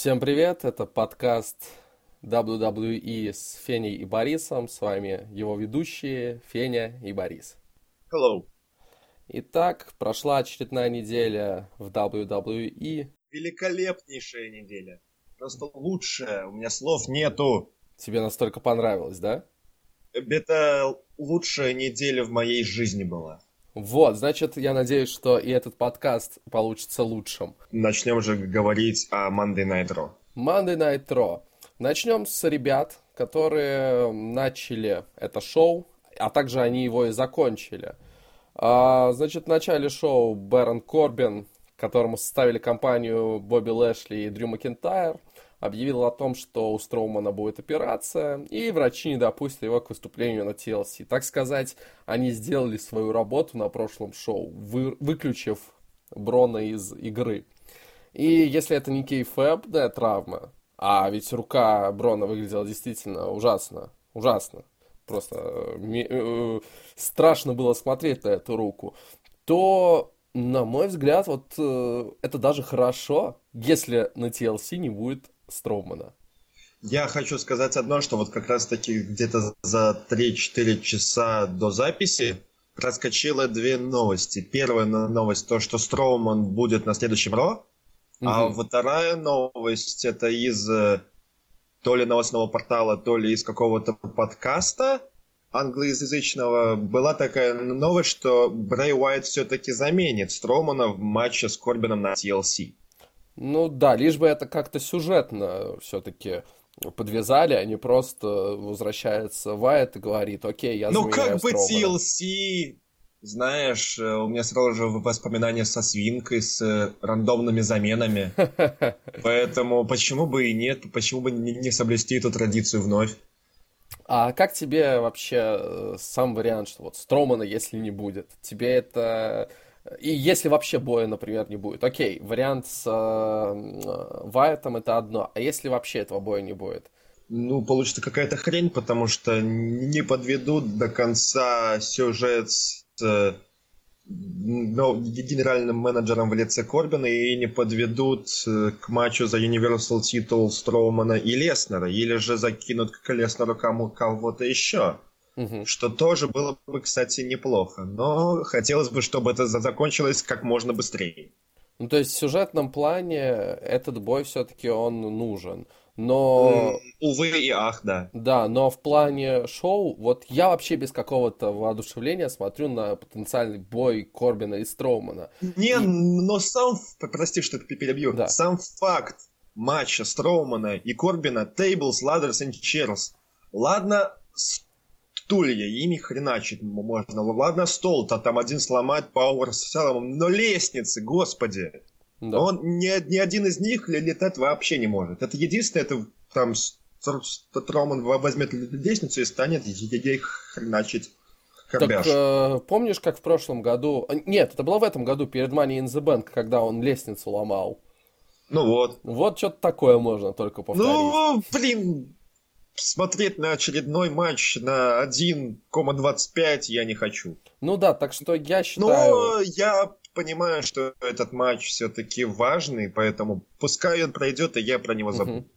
Всем привет, это подкаст WWE с Феней и Борисом. С вами его ведущие Феня и Борис. Hello. Итак, прошла очередная неделя в WWE. Великолепнейшая неделя. Просто лучшая. У меня слов нету. Тебе настолько понравилось, да? Это лучшая неделя в моей жизни была. Вот, значит, я надеюсь, что и этот подкаст получится лучшим. Начнем же говорить о Monday Night Raw. Monday Night Raw. Начнем с ребят, которые начали это шоу, а также они его и закончили. А, значит, в начале шоу Бэрон Корбин, которому составили компанию Бобби Лэшли и Дрю Макентайр, объявил о том, что у Строумана будет операция, и врачи не допустят его к выступлению на TLC. Так сказать, они сделали свою работу на прошлом шоу, вы, выключив Брона из игры. И если это не кейфэбная травма, а ведь рука Брона выглядела действительно ужасно, ужасно, просто э, э, страшно было смотреть на эту руку, то, на мой взгляд, вот э, это даже хорошо, если на TLC не будет Строумана. Я хочу сказать одно, что вот как раз-таки где-то за 3-4 часа до записи проскочило две новости. Первая новость то, что Строуман будет на следующем Ро, угу. а вторая новость это из э, то ли новостного портала, то ли из какого-то подкаста англоязычного была такая новость, что Брэй Уайт все-таки заменит Строумана в матче с Корбином на TLC. Ну да, лишь бы это как-то сюжетно все-таки подвязали, а не просто возвращается Вайт и говорит, окей, я Ну как бы TLC, знаешь, э, у меня сразу же воспоминания со свинкой, с э, рандомными заменами. Поэтому почему бы и нет, почему бы не соблюсти эту традицию вновь? А как тебе вообще э, сам вариант, что вот Стромана, если не будет? Тебе это и если вообще боя, например, не будет. Окей, вариант с э, Вайтом это одно. А если вообще этого боя не будет? Ну, получится какая-то хрень, потому что не подведут до конца сюжет с э, ну, генеральным менеджером в лице Корбина и не подведут э, к матчу за Universal Title Строумана и Леснера, или же закинут к Леснеру кого-то еще. Угу. Что тоже было бы, кстати, неплохо. Но хотелось бы, чтобы это закончилось как можно быстрее. Ну, то есть в сюжетном плане этот бой все-таки он нужен. Но... Увы и ах, да. Да, но в плане шоу, вот я вообще без какого-то воодушевления смотрю на потенциальный бой Корбина и Строумана. Не, и... но сам, прости, что перебью, да. сам факт матча Строумана и Корбина, Tables, Ladders and Chairs. Ладно, стулья, ими хреначить можно. Ладно, стол-то там один сломает Пауэр с целым, но лестницы, господи. Да. Он ни, ни один из них летать вообще не может. Это единственное, это там Троман возьмет лестницу и станет ей хреначить. Так э, помнишь, как в прошлом году... А, нет, это было в этом году, перед Money in the Bank, когда он лестницу ломал. Ну вот. Вот что-то такое можно только повторить. Ну, блин, смотреть на очередной матч на 1,25 я не хочу. Ну да, так что я считаю... Но я понимаю, что этот матч все-таки важный, поэтому пускай он пройдет, и я про него забуду. Угу.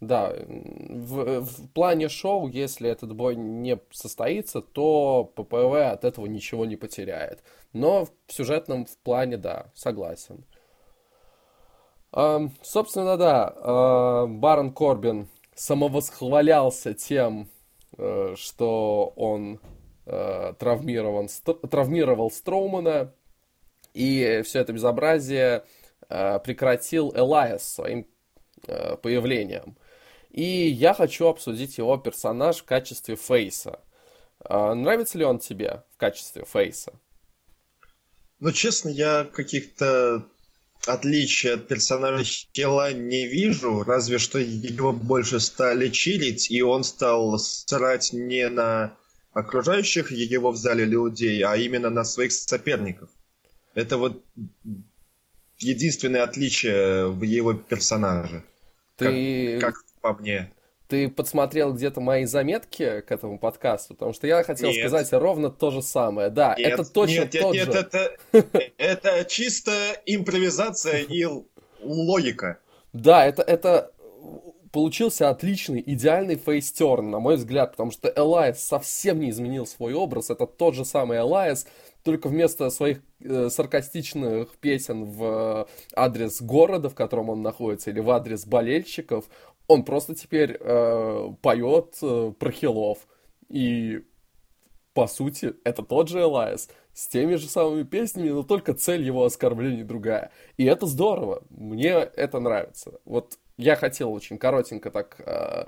Да, в, в плане шоу, если этот бой не состоится, то ППВ от этого ничего не потеряет. Но в сюжетном в плане, да, согласен. Эм, собственно, да, э, Барон Корбин самовосхвалялся тем, э, что он э, травмирован, травмировал Строумана, и все это безобразие э, прекратил Элайас своим появлением. И я хочу обсудить его персонаж в качестве Фейса. Нравится ли он тебе в качестве Фейса? Ну, честно, я каких-то отличия от персонажа Хила не вижу, разве что его больше стали чилить, и он стал срать не на окружающих его в зале людей, а именно на своих соперников. Это вот единственное отличие в его персонаже. Ты... Как, как по мне. Ты подсмотрел где-то мои заметки к этому подкасту, потому что я хотел нет. сказать ровно то же самое. Да, нет, это точно нет, тот нет, же. Это, это чисто импровизация и логика. Да, это, это получился отличный, идеальный фейстерн, на мой взгляд, потому что Элайс совсем не изменил свой образ. Это тот же самый Элайс, только вместо своих э, саркастичных песен в адрес города, в котором он находится, или в адрес болельщиков, он просто теперь э, поет э, про хилов. И по сути, это тот же Элайс, с теми же самыми песнями, но только цель его оскорблений другая. И это здорово, мне это нравится. Вот я хотел очень коротенько так э,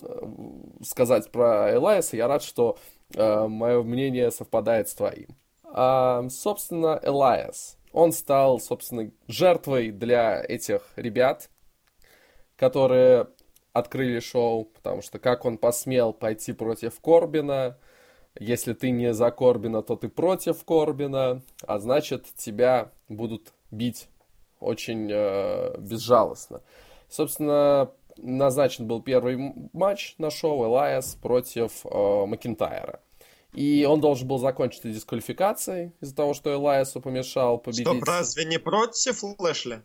э сказать про Элайса, я рад, что э, мое мнение совпадает с твоим. А, собственно, Элайас, он стал, собственно, жертвой для этих ребят, которые открыли шоу, потому что как он посмел пойти против Корбина, если ты не за Корбина, то ты против Корбина, а значит тебя будут бить очень э, безжалостно. Собственно, назначен был первый матч на шоу Элайас против э, Макинтайра. И он должен был закончиться дисквалификацией из-за того, что Элайасу помешал победить. Стоп, разве не против Лэшли?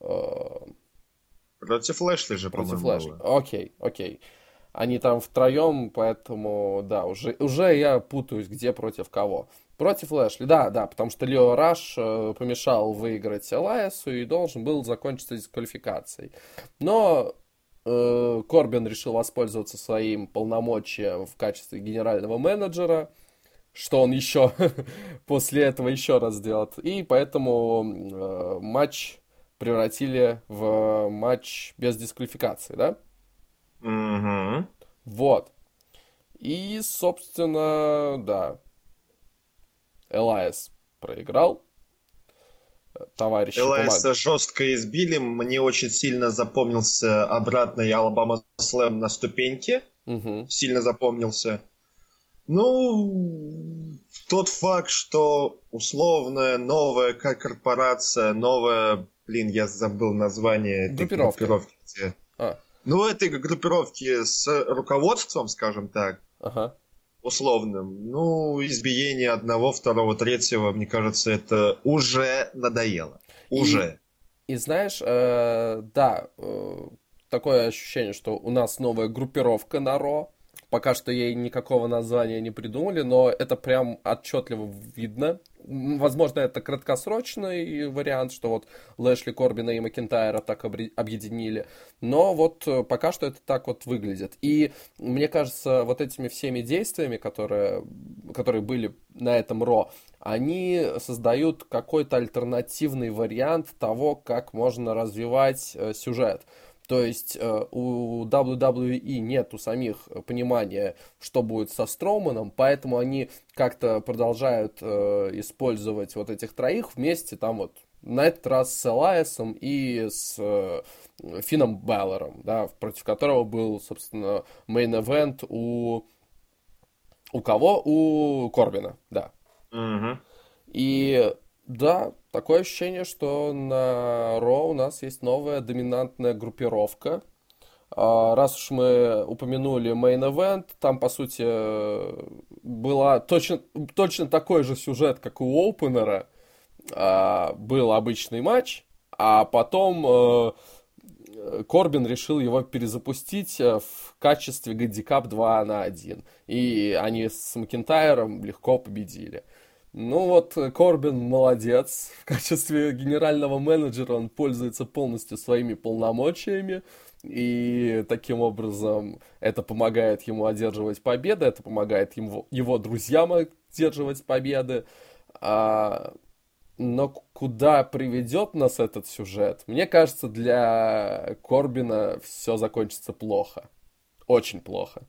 Э, против Лэшли же, Против Лэшли. Окей, окей. Они там втроем, поэтому, да, уже, уже я путаюсь, где против кого. Против Лэшли, да, да, потому что Лео Раш э, помешал выиграть Элайасу и должен был закончиться дисквалификацией. Но э, Корбин решил воспользоваться своим полномочием в качестве генерального менеджера, что он еще после этого еще раз сделает. И поэтому э, матч превратили в матч без дисквалификации, да? Угу. Вот. И, собственно, да. Элайс проиграл. Товарищи Элайса помог... жестко избили. Мне очень сильно запомнился обратный Алабама Слэм на ступеньке. Угу. Сильно запомнился. Ну, тот факт, что условная новая корпорация, новая, блин, я забыл название этой группировки. Где... А ну, этой группировки с руководством, скажем так, ага. условным, ну, избиение одного, второго, третьего, мне кажется, это уже надоело. Уже. И, и знаешь, э, да, э, такое ощущение, что у нас новая группировка на Ро. Пока что ей никакого названия не придумали, но это прям отчетливо видно Возможно, это краткосрочный вариант, что вот Лэшли Корбина и Макентайра так объединили. Но вот э, пока что это так вот выглядит. И мне кажется, вот этими всеми действиями, которые, которые были на этом Ро, они создают какой-то альтернативный вариант того, как можно развивать э, сюжет. То есть э, у WWE нет у самих понимания, что будет со Строуманом, поэтому они как-то продолжают э, использовать вот этих троих вместе там вот на этот раз с Элайасом и с э, Финном Беллером, да, против которого был, собственно, мейн-эвент у... У кого? У Корбина, да. Угу. И да, такое ощущение, что на Ро у нас есть новая доминантная группировка. А, раз уж мы упомянули Main Event, там, по сути, была точно, точно такой же сюжет, как у Опенера. Был обычный матч, а потом э, Корбин решил его перезапустить э, в качестве гандикап 2 на 1. И они с Макентайром легко победили. Ну вот, э, Корбин молодец. В качестве генерального менеджера он пользуется полностью своими полномочиями. И таким образом это помогает ему одерживать победы, это помогает ему, его друзьям одерживать победы. А, но куда приведет нас этот сюжет? Мне кажется, для Корбина все закончится плохо. Очень плохо.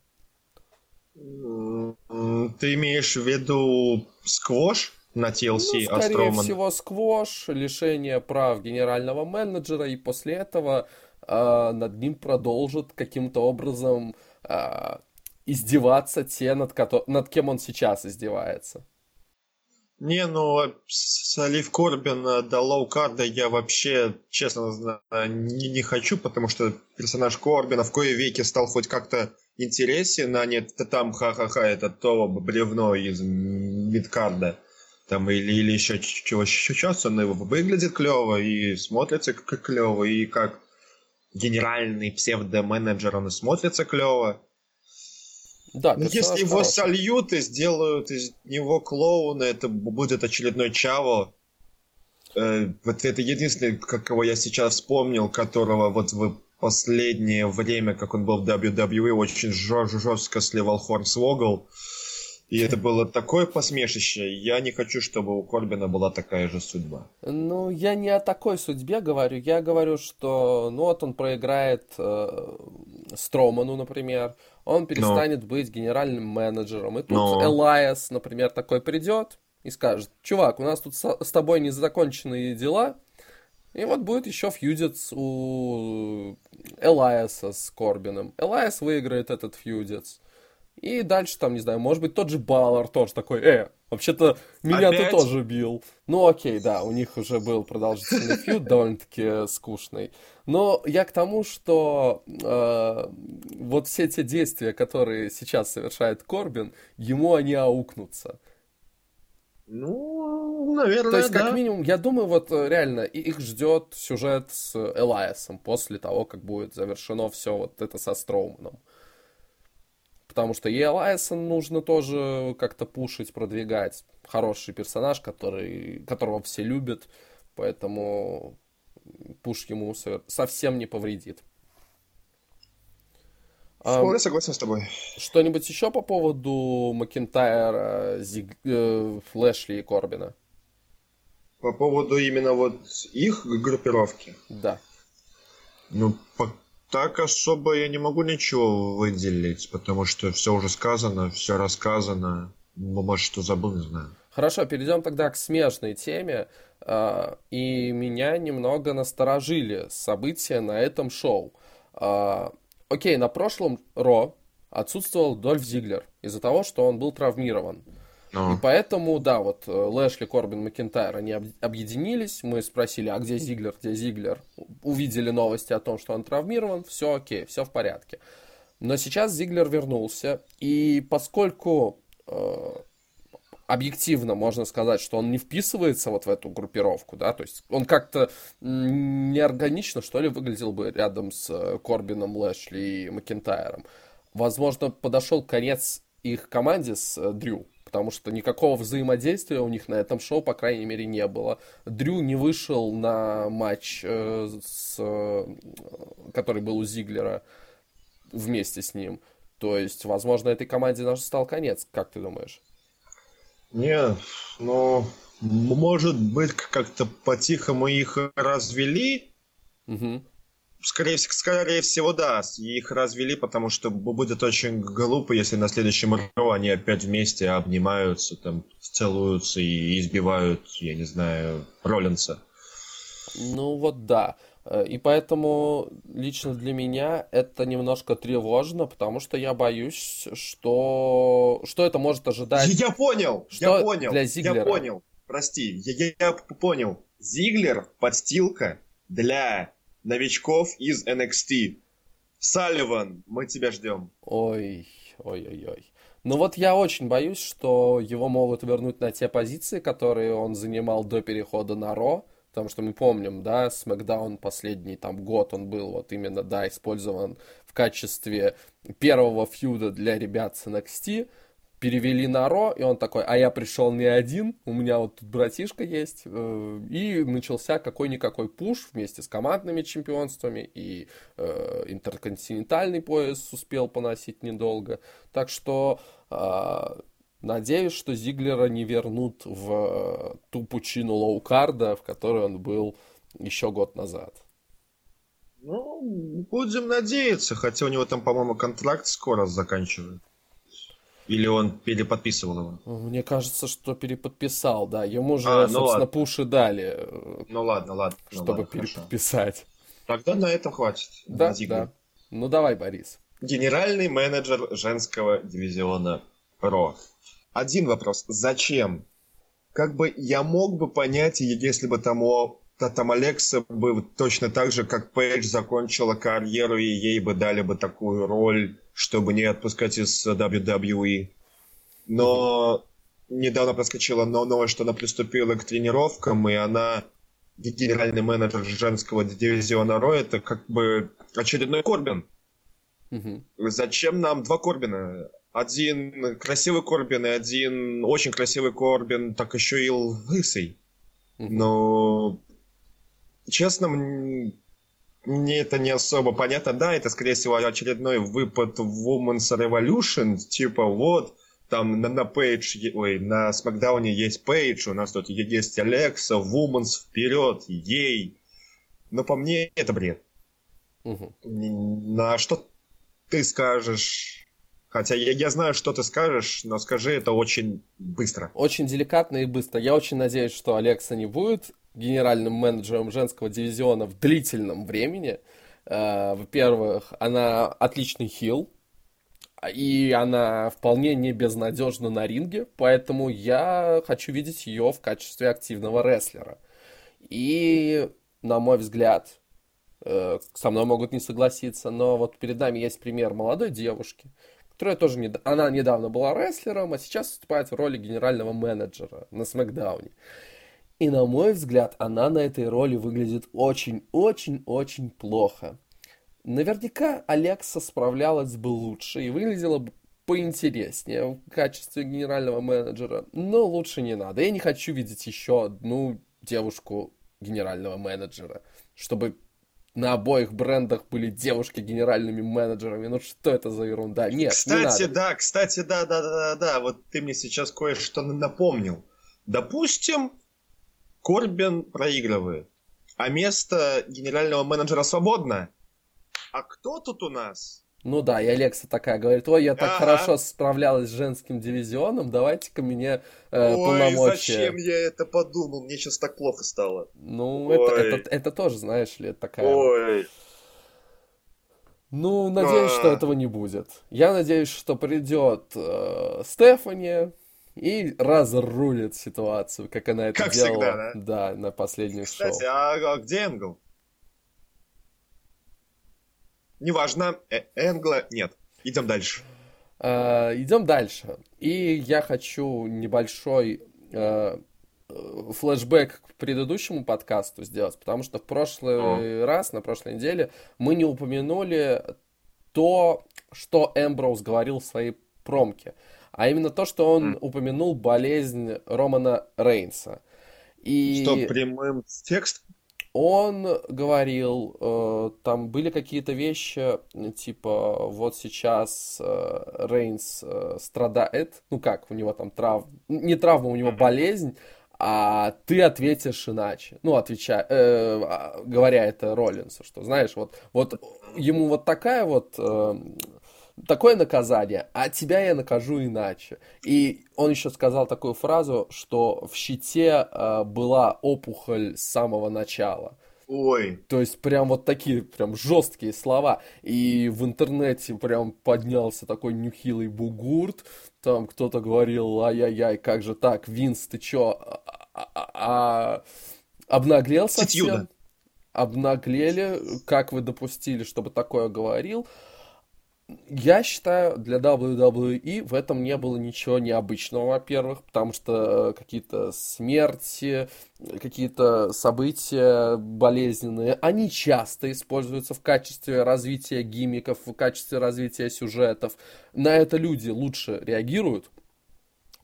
Ты имеешь в виду сквош на TLC? Ну, скорее Астроман? всего, сквош, лишение прав генерального менеджера, и после этого э, над ним продолжат каким-то образом э, издеваться те, над, над кем он сейчас издевается. Не, ну, с Олив Корбина до лоу-карда я вообще, честно, не, не хочу, потому что персонаж Корбина в кое веки стал хоть как-то интересен, а не там ха-ха-ха, это то бревно из мидкарда. там или, или еще чего сейчас он выглядит клево и смотрится как клево, и как генеральный псевдо-менеджер он и смотрится клево. Да, Но если его хороший. сольют и сделают из него клоуна, это будет очередной Чаво. Э, вот это единственный, кого я сейчас вспомнил, которого вот в последнее время, как он был в WWE, очень жестко сливал Хорнсвогл. И это было такое посмешище. Я не хочу, чтобы у Корбина была такая же судьба. Ну, я не о такой судьбе говорю. Я говорю, что ну вот он проиграет э, Строману, например. Он перестанет Но. быть генеральным менеджером. И тут Но. Элайас, например, такой придет и скажет, чувак, у нас тут с, тобой незаконченные дела. И вот будет еще фьюдец у Элайаса с Корбином. Элайас выиграет этот фьюдец. И дальше там, не знаю, может быть, тот же Баллар тоже такой, э, вообще-то меня Опять? ты тоже бил. Ну окей, да, у них уже был продолжительный фьюд, довольно-таки скучный. Но я к тому, что э, вот все те действия, которые сейчас совершает Корбин, ему они аукнутся. Ну, наверное, То есть, как да. минимум, я думаю, вот э, реально их ждет сюжет с Элайасом после того, как будет завершено все вот это со Строуманом. Потому что и Элайсон нужно тоже как-то пушить, продвигать. Хороший персонаж, который, которого все любят. Поэтому пуш ему совсем не повредит. Вполне согласен с тобой. Что-нибудь еще по поводу Макентайра, Зиг... э, Флэшли и Корбина? По поводу именно вот их группировки? Да. Ну, по так особо я не могу ничего выделить, потому что все уже сказано, все рассказано. Может, что забыл, не знаю. Хорошо, перейдем тогда к смежной теме. А, и меня немного насторожили события на этом шоу. А, окей, на прошлом Ро отсутствовал Дольф Зиглер из-за того, что он был травмирован. Ну. И поэтому, да, вот э, Лэшли, Корбин, Макентайр, они объединились. Мы спросили, а где Зиглер, где Зиглер? Увидели новости о том, что он травмирован. Все окей, все в порядке. Но сейчас Зиглер вернулся. И поскольку э, объективно можно сказать, что он не вписывается вот в эту группировку, да, то есть он как-то неорганично, что ли, выглядел бы рядом с э, Корбином, Лэшли и Макентайром. Возможно, подошел конец их команде с э, Дрю, потому что никакого взаимодействия у них на этом шоу, по крайней мере, не было. Дрю не вышел на матч, э, с, э, который был у Зиглера вместе с ним. То есть, возможно, этой команде настал конец. Как ты думаешь? Нет, ну, может быть, как-то по-тихому их развели. Угу. Скорее, скорее всего, да. Их развели, потому что будет очень глупо, если на следующем Ро они опять вместе обнимаются, там, целуются и избивают, я не знаю, Роллинса. Ну вот да. Э, и поэтому лично для меня это немножко тревожно, потому что я боюсь, что, что это может ожидать. Я понял, что я понял, для Зиглера. я понял. Прости, я, я, я понял. Зиглер подстилка для новичков из NXT. Салливан, мы тебя ждем. Ой, ой-ой-ой. Ну вот я очень боюсь, что его могут вернуть на те позиции, которые он занимал до перехода на Ро. Потому что мы помним, да, Смакдаун последний там год он был вот именно, да, использован в качестве первого фьюда для ребят с NXT перевели на Ро, и он такой, а я пришел не один, у меня вот тут братишка есть, э, и начался какой-никакой пуш вместе с командными чемпионствами, и э, интерконтинентальный пояс успел поносить недолго, так что э, надеюсь, что Зиглера не вернут в ту пучину лоукарда, в которой он был еще год назад. Ну, будем надеяться, хотя у него там, по-моему, контракт скоро заканчивается. Или он переподписывал его? Мне кажется, что переподписал, да. Ему же, а, ну собственно, ладно. пуши дали. Э, ну ладно, ладно. Ну чтобы ладно, переподписать. Хорошо. Тогда на этом хватит. Да, да. Ну давай, Борис. Генеральный менеджер женского дивизиона РО. Один вопрос. Зачем? Как бы я мог бы понять, если бы там, о, там Алекса бы точно так же, как Пейдж закончила карьеру, и ей бы дали бы такую роль чтобы не отпускать из WWE. Но недавно проскочила новость, что она приступила к тренировкам, и она генеральный менеджер женского дивизиона Ро, это как бы очередной Корбин. Угу. Зачем нам два Корбина? Один красивый Корбин и один очень красивый Корбин, так еще и лысый. Угу. Но, честно, мне это не особо понятно. Да, это, скорее всего, очередной выпад Women's Revolution. Типа, вот, там на, на Пейдж, ой, на Смакдауне есть Пейдж, у нас тут есть Алекса, Women's вперед, ей. Но по мне это бред. Угу. На что ты скажешь? Хотя я, я знаю, что ты скажешь, но скажи это очень быстро. Очень деликатно и быстро. Я очень надеюсь, что Алекса не будет генеральным менеджером женского дивизиона в длительном времени. Э, во-первых, она отличный хил, и она вполне не безнадежна на ринге, поэтому я хочу видеть ее в качестве активного рестлера. И, на мой взгляд, Э, со мной могут не согласиться, но вот перед нами есть пример молодой девушки, которая тоже, не, она недавно была рестлером, а сейчас выступает в роли генерального менеджера на Смакдауне. И на мой взгляд, она на этой роли выглядит очень-очень-очень плохо. Наверняка Алекса справлялась бы лучше и выглядела бы поинтереснее в качестве генерального менеджера, но лучше не надо. Я не хочу видеть еще одну девушку генерального менеджера, чтобы на обоих брендах были девушки генеральными менеджерами. Ну что это за ерунда? Нет, Кстати, не да, кстати, да, да, да, да, вот ты мне сейчас кое-что напомнил. Допустим, Корбин проигрывает, а место генерального менеджера свободно. А кто тут у нас? Ну да, и Алекса такая говорит, ой, я так ага. хорошо справлялась с женским дивизионом, давайте-ка мне э, ой, полномочия. зачем я это подумал, мне сейчас так плохо стало. Ну, это, это, это тоже, знаешь ли, такая... Ой. Ну, надеюсь, а. что этого не будет. Я надеюсь, что придет э, Стефани и разрулит ситуацию, как она это как делала. Всегда, да? да, на Кстати, шоу. Кстати, а, а где Энгл? Неважно, э Энгла нет. Идем дальше. Uh, идем дальше. И я хочу небольшой uh, флешбэк к предыдущему подкасту сделать, потому что в прошлый oh. раз, на прошлой неделе, мы не упомянули то, что Эмброуз говорил в своей промке, а именно то, что он mm. упомянул болезнь Романа Рейнса. И... Что, прямым текст он говорил, э, там были какие-то вещи, типа, вот сейчас э, Рейнс э, страдает, ну как, у него там травма, не травма, у него болезнь, а ты ответишь иначе. Ну, отвечая, э, а, говоря это Роллинсу, что, знаешь, вот, вот ему вот такая вот э, такое наказание, а тебя я накажу иначе. И он еще сказал такую фразу, что в щите э, была опухоль с самого начала. Ой. То есть прям вот такие прям жесткие слова. И в интернете прям поднялся такой нюхилый бугурт. Там кто-то говорил, ай-яй-яй, как же так, Винс, ты чё, а, а, а, обнаглел совсем? Обнаглели, как вы допустили, чтобы такое говорил? Я считаю, для WWE в этом не было ничего необычного, во-первых, потому что э, какие-то смерти, какие-то события болезненные, они часто используются в качестве развития гиммиков, в качестве развития сюжетов. На это люди лучше реагируют,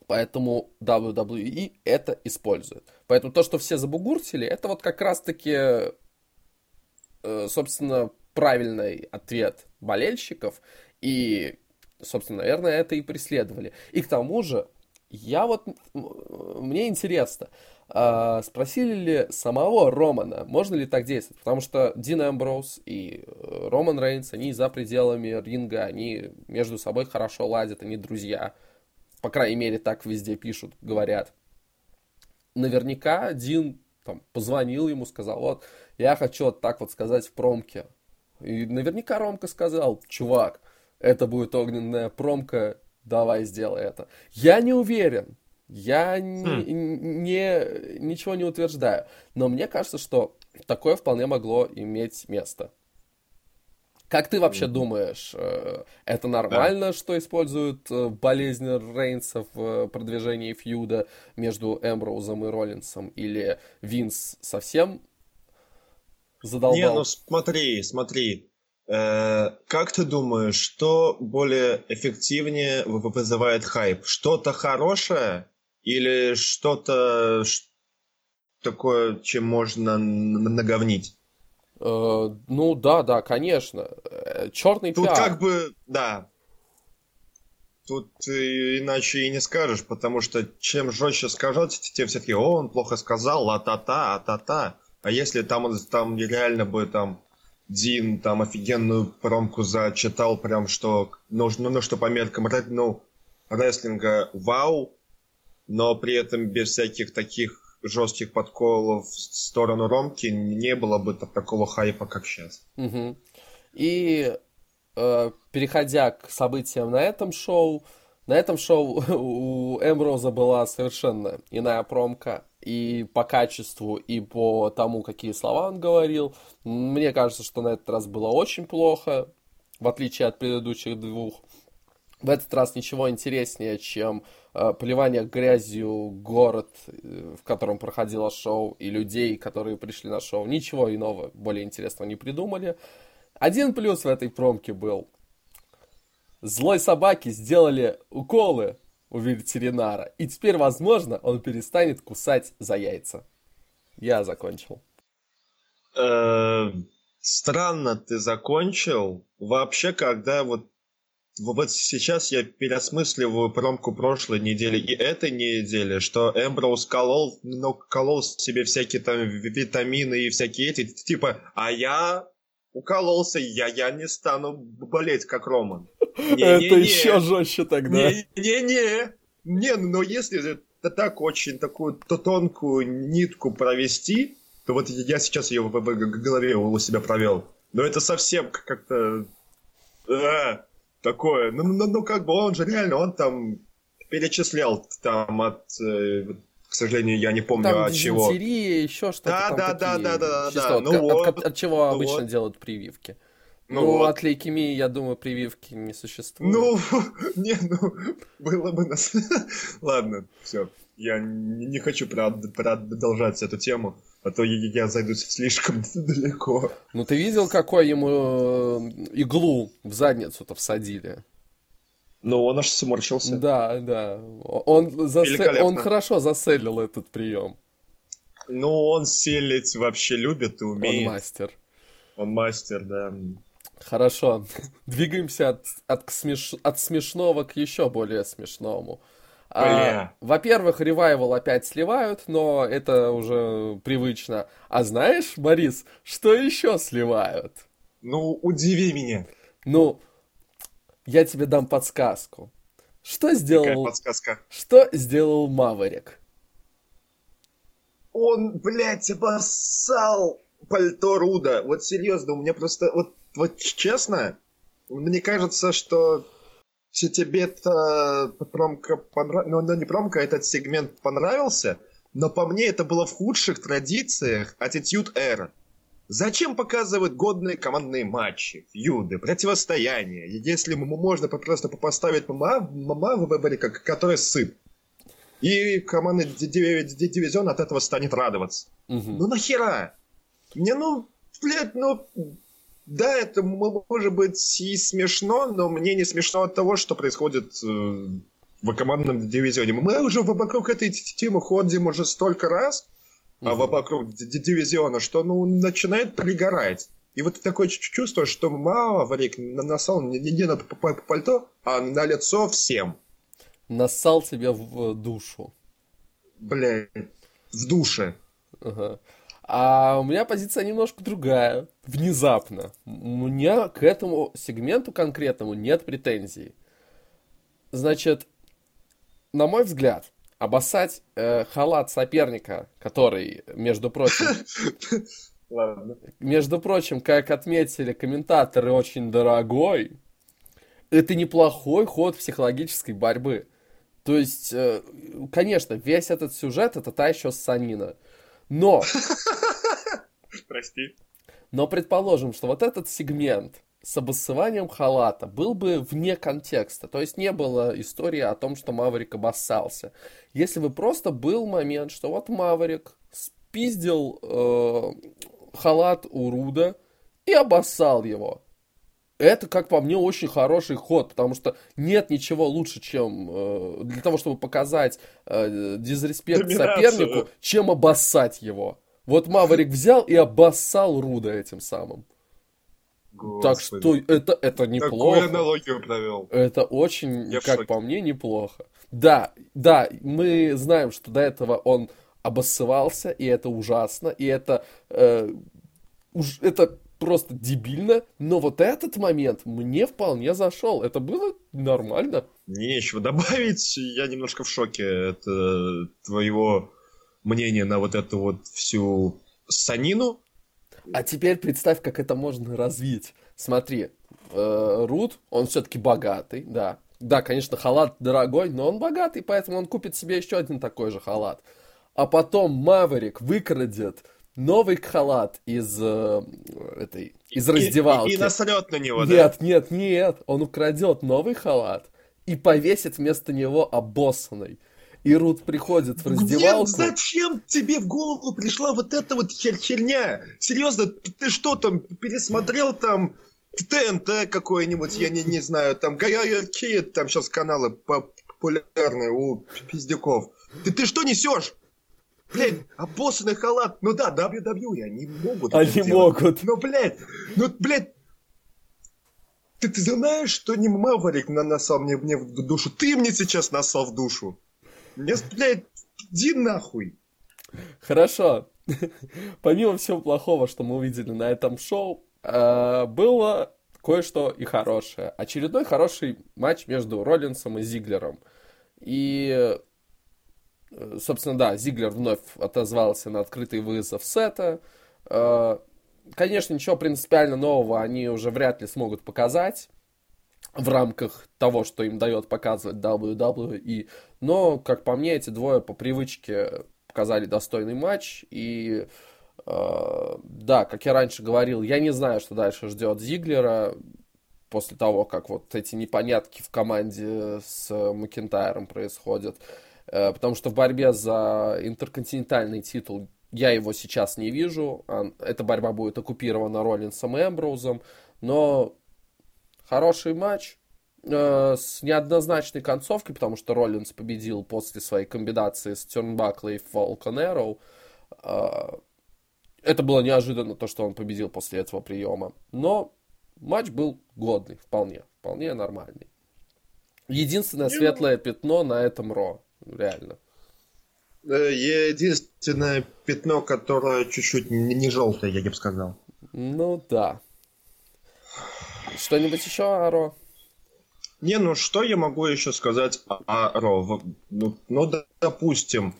поэтому WWE это использует. Поэтому то, что все забугуртили, это вот как раз-таки, э, собственно, правильный ответ болельщиков, и, собственно, наверное, это и преследовали. И к тому же, я вот, мне интересно, а, спросили ли самого Романа, можно ли так действовать? Потому что Дин Эмброуз и э, Роман Рейнс, они за пределами ринга, они между собой хорошо ладят, они друзья. По крайней мере, так везде пишут, говорят. Наверняка Дин там, позвонил ему, сказал, вот, я хочу вот так вот сказать в промке. И наверняка Ромка сказал, чувак, это будет огненная промка, давай сделай это. Я не уверен, я хм. не, ничего не утверждаю, но мне кажется, что такое вполне могло иметь место. Как ты вообще думаешь, э, это нормально, да. что используют э, болезнь Рейнса в продвижении фьюда между Эмброузом и Роллинсом? Или Винс совсем задолбал? Не, ну смотри, смотри. Э, как ты думаешь, что более эффективнее вызывает хайп? Что-то хорошее или что-то такое, чем можно наговнить? Э, ну да, да, конечно. Э, Черный Тут пиар. как бы, да. Тут иначе и не скажешь, потому что чем жестче скажут, тем все таки о, он плохо сказал, а-та-та, а-та-та. А если там, там реально бы там Дин там офигенную промку зачитал, прям что нужно, ну, что по меркам ну, рестлинга вау, но при этом без всяких таких жестких подколов в сторону Ромки не было бы такого хайпа, как сейчас. Угу. И э, переходя к событиям на этом шоу, на этом шоу у Эмброза была совершенно иная промка и по качеству, и по тому, какие слова он говорил. Мне кажется, что на этот раз было очень плохо, в отличие от предыдущих двух. В этот раз ничего интереснее, чем э, поливание грязью город, э, в котором проходило шоу, и людей, которые пришли на шоу. Ничего иного, более интересного не придумали. Один плюс в этой промке был. Злой собаки сделали уколы у ветеринара, и теперь, возможно, он перестанет кусать за яйца. Я закончил. Э, странно ты закончил. Вообще, когда вот вот сейчас я переосмысливаю промку прошлой недели и этой недели, что Эмброуз колол, ну, колол себе всякие там витамины и всякие эти, типа, а я укололся, я, я не стану болеть, как Роман. Это еще жестче тогда. Не-не-не, не, но если это так очень такую то тонкую нитку провести, то вот я сейчас ее в голове у себя провел. Но это совсем как-то... А, такое. Ну, ну, ну, как бы он же реально, он там перечислял там от, э, к сожалению, я не помню там от чего. еще что-то. Да, там да, да, да, да, да. Ну, от, вот, от, от чего ну, обычно вот. делают прививки. Ну, ну вот. от лейкемии, я думаю, прививки не существует. Ну, не, ну, было бы нас... Ладно, все. Я не хочу продолжать эту тему а то я зайду слишком далеко. Ну ты видел, какой ему э, иглу в задницу-то всадили? Ну, он аж сморщился. Да, да. Он, засе... он хорошо заселил этот прием. Ну, он селить вообще любит и умеет. Он мастер. Он мастер, да. Хорошо. Двигаемся от, от, смеш... от смешного к еще более смешному. А, во-первых, ревайвал опять сливают, но это уже привычно. А знаешь, Борис, что еще сливают? Ну, удиви меня. Ну, я тебе дам подсказку. Что сделал... Какая подсказка? Что сделал Маверик? Он, блядь, обоссал пальто Руда. Вот серьезно, у меня просто... Вот, вот честно, мне кажется, что тебе это промка понравилась, ну, ну не промка, этот сегмент понравился, но по мне это было в худших традициях Attitude Era. Зачем показывать годные командные матчи, фьюды, противостояния, если можно просто поставить мама в выборе, который сыт. И команда дивизион от этого станет радоваться. Угу. Ну нахера? Мне, ну, блядь, ну, да, это может быть и смешно, но мне не смешно от того, что происходит э, в командном дивизионе. Мы уже вокруг этой темы ходим уже столько раз, угу. а вокруг дивизиона, что ну, начинает пригорать. И вот такое чувство, что Маврик насал не, не на пальто, а на лицо всем. Нассал тебе в душу. Блядь, в душе. Ага. А у меня позиция немножко другая. Внезапно. У меня к этому сегменту конкретному нет претензий. Значит, на мой взгляд, обоссать э, халат соперника, который, между прочим... Ладно. Между прочим, как отметили комментаторы, очень дорогой. Это неплохой ход психологической борьбы. То есть, э, конечно, весь этот сюжет это та еще санина. Но... Прости. Но предположим, что вот этот сегмент с обоссыванием халата был бы вне контекста. То есть не было истории о том, что Маврик обоссался. Если бы просто был момент, что вот Маврик спиздил э, халат у Руда и обоссал его. Это, как по мне, очень хороший ход, потому что нет ничего лучше, чем э, для того, чтобы показать э, дизреспект Доминацию. сопернику, чем обоссать его. Вот Маврик взял и обоссал Руда этим самым. Господи. Так что это, это неплохо. Такую аналогию провел. Это очень, Я как по мне, неплохо. Да, да, мы знаем, что до этого он обоссывался, и это ужасно, и это, э, уж, это просто дебильно, но вот этот момент мне вполне зашел. Это было нормально. Нечего добавить, я немножко в шоке от э, твоего мнения на вот эту вот всю санину. А теперь представь, как это можно развить. Смотри, э, Рут, он все-таки богатый, да. Да, конечно, халат дорогой, но он богатый, поэтому он купит себе еще один такой же халат. А потом Маверик выкрадет новый халат из э, этой из раздевалки. И, и, и насрет на него, да? Нет, нет, нет. Он украдет новый халат и повесит вместо него обоссанный. И Рут приходит в раздевалку. Где, зачем тебе в голову пришла вот эта вот хер херня? Серьезно, ты что там пересмотрел там ТНТ какой-нибудь, я не, не знаю, там какие там сейчас каналы популярные у пиздюков. Ты, ты что несешь? Блядь, обоссанный халат. Ну да, WWE, они могут Они могут. Но, блядь, ну, блядь, ты, ты знаешь, что не Маврик на, насал мне, мне в душу? Ты мне сейчас насал в душу. Мне, блядь, иди нахуй. Хорошо. Помимо всего плохого, что мы увидели на этом шоу, э, было кое-что и хорошее. Очередной хороший матч между Роллинсом и Зиглером. И, э, собственно, да, Зиглер вновь отозвался на открытый вызов сета. Э, конечно, ничего принципиально нового они уже вряд ли смогут показать в рамках того, что им дает показывать WWE. Но, как по мне, эти двое по привычке показали достойный матч. И э, да, как я раньше говорил, я не знаю, что дальше ждет Зиглера после того, как вот эти непонятки в команде с Макентайром происходят. Э, потому что в борьбе за интерконтинентальный титул я его сейчас не вижу. Эта борьба будет оккупирована Роллинсом и Эмброузом. Но Хороший матч э, с неоднозначной концовкой, потому что Роллинс победил после своей комбинации с Тернбакла и Falcon Arrow. Э, это было неожиданно, то, что он победил после этого приема. Но матч был годный, вполне, вполне нормальный. Единственное светлое пятно на этом Ро, реально. Э, единственное пятно, которое чуть-чуть не желтое, я бы сказал. Ну да, что-нибудь еще Ро? Не, ну что я могу еще сказать о Ро? Ну, ну допустим,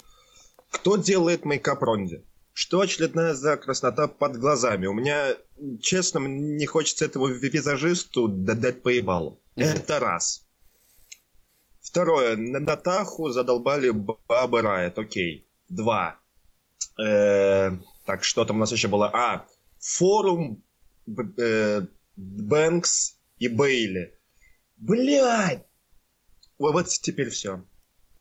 кто делает мейкап Ронди? Что очередная за краснота под глазами? У меня, честно, не хочется этому визажисту дать поебалу. Mm-hmm. Это раз. Второе. На Натаху задолбали Баба Райт. Окей. Два. Э, так, что там у нас еще было? А, форум э, Бэнкс и Бейли. Блядь! Вот теперь все.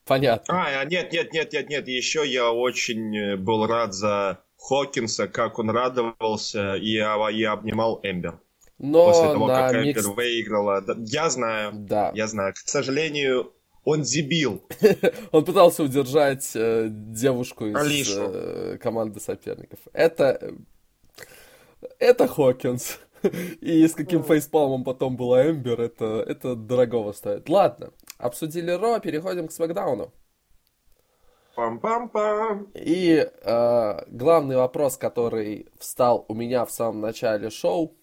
Понятно. А, нет, нет, нет, нет, нет. Еще я очень э, был рад за Хокинса, как он радовался и, и обнимал Эмбер. Но После того, как Эмбер микс... выиграла. Я знаю. Да. Я знаю. К сожалению, он дебил. он пытался удержать э, девушку из э, команды соперников. Это... Это Хокинс. И с каким фейспалмом потом была Эмбер, это, это дорогого стоит. Ладно, обсудили Ро, переходим к Смакдауну. Пам-пам-пам. И э, главный вопрос, который встал у меня в самом начале шоу,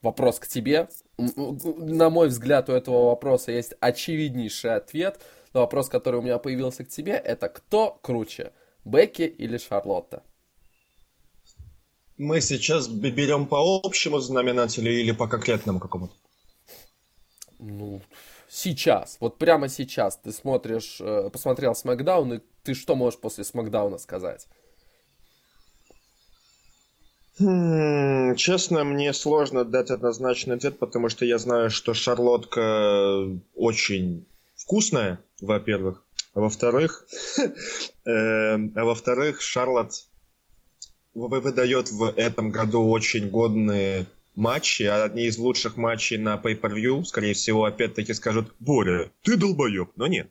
вопрос к тебе. На мой взгляд, у этого вопроса есть очевиднейший ответ. Но вопрос, который у меня появился к тебе, это кто круче, Бекки или Шарлотта? Мы сейчас берем по общему знаменателю или по конкретному какому-то? Ну, сейчас, вот прямо сейчас ты смотришь, э, посмотрел Смакдаун, и ты что можешь после Смакдауна сказать? Хм, честно, мне сложно дать однозначный ответ, потому что я знаю, что шарлотка очень вкусная, во-первых. А во-вторых, эм, а во-вторых, Шарлот выдает в этом году очень годные матчи, одни из лучших матчей на Pay-Per-View. Скорее всего, опять-таки скажут, Боря, ты долбоеб. Но нет.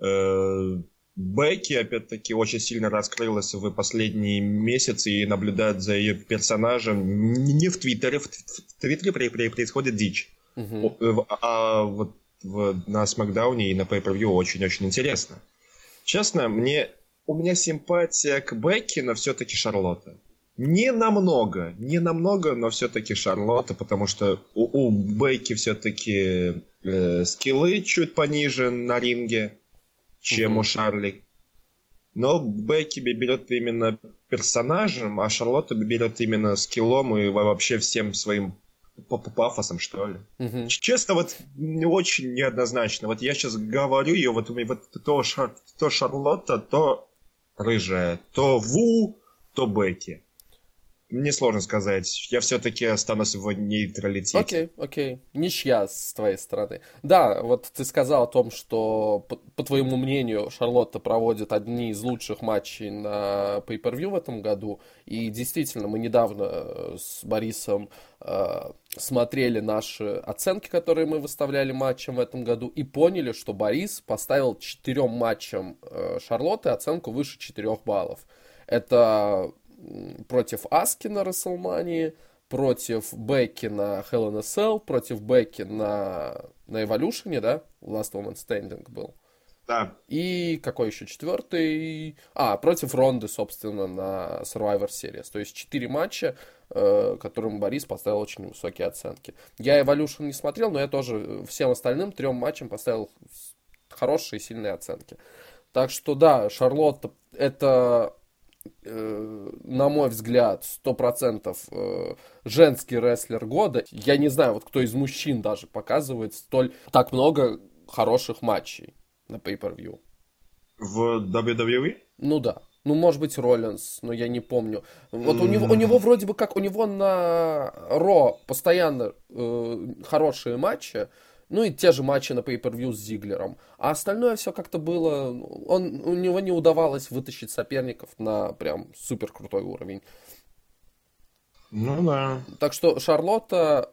Э, Бекки, опять-таки, очень сильно раскрылась в последние месяцы и наблюдает за ее персонажем не в Твиттере. В Твиттере происходит дичь. Uh-huh. А вот в, на Смакдауне и на Pay-Per-View очень-очень интересно. Честно, мне у меня симпатия к Бекки, но все-таки Шарлотта. Не намного, не намного, но все-таки Шарлотта, потому что у, у Бекки все-таки э, скиллы чуть пониже на ринге, чем mm-hmm. у Шарли. Но Бекки берет именно персонажем, а Шарлотта берет именно скиллом и вообще всем своим пафосом, что ли. Угу. Честно, вот не очень неоднозначно. Вот я сейчас говорю ее, вот, вот то, Шар, то Шарлотта, то рыжая, то Ву, то Бекки. Мне сложно сказать. Я все-таки останусь в нейтралитете. Окей, okay, окей. Okay. Ничья с твоей стороны. Да, вот ты сказал о том, что, по, по твоему мнению, Шарлотта проводит одни из лучших матчей на Pay-Per-View в этом году. И действительно, мы недавно э, с Борисом э, смотрели наши оценки, которые мы выставляли матчам в этом году, и поняли, что Борис поставил четырем матчам э, Шарлотты оценку выше 4 баллов. Это против Аски на Расселмании, против Бекки на Hell in a Cell, против Бекки на, на Evolution, да? Last Woman Standing был. Да. И какой еще четвертый? А, против Ронды, собственно, на Survivor Series. То есть четыре матча, э, которым Борис поставил очень высокие оценки. Я Evolution не смотрел, но я тоже всем остальным трем матчам поставил хорошие, сильные оценки. Так что да, Шарлотта это на мой взгляд, сто процентов э, женский рестлер года. Я не знаю, вот кто из мужчин даже показывает столь так много хороших матчей на Pay-Per-View. В WWE? Ну да. Ну, может быть, Роллинс, но я не помню. Вот у него, у него вроде бы как, у него на Ро постоянно э, хорошие матчи, ну и те же матчи на Pay-Per-View с Зиглером. А остальное все как-то было... Он, у него не удавалось вытащить соперников на прям супер крутой уровень. Ну да. Так что Шарлотта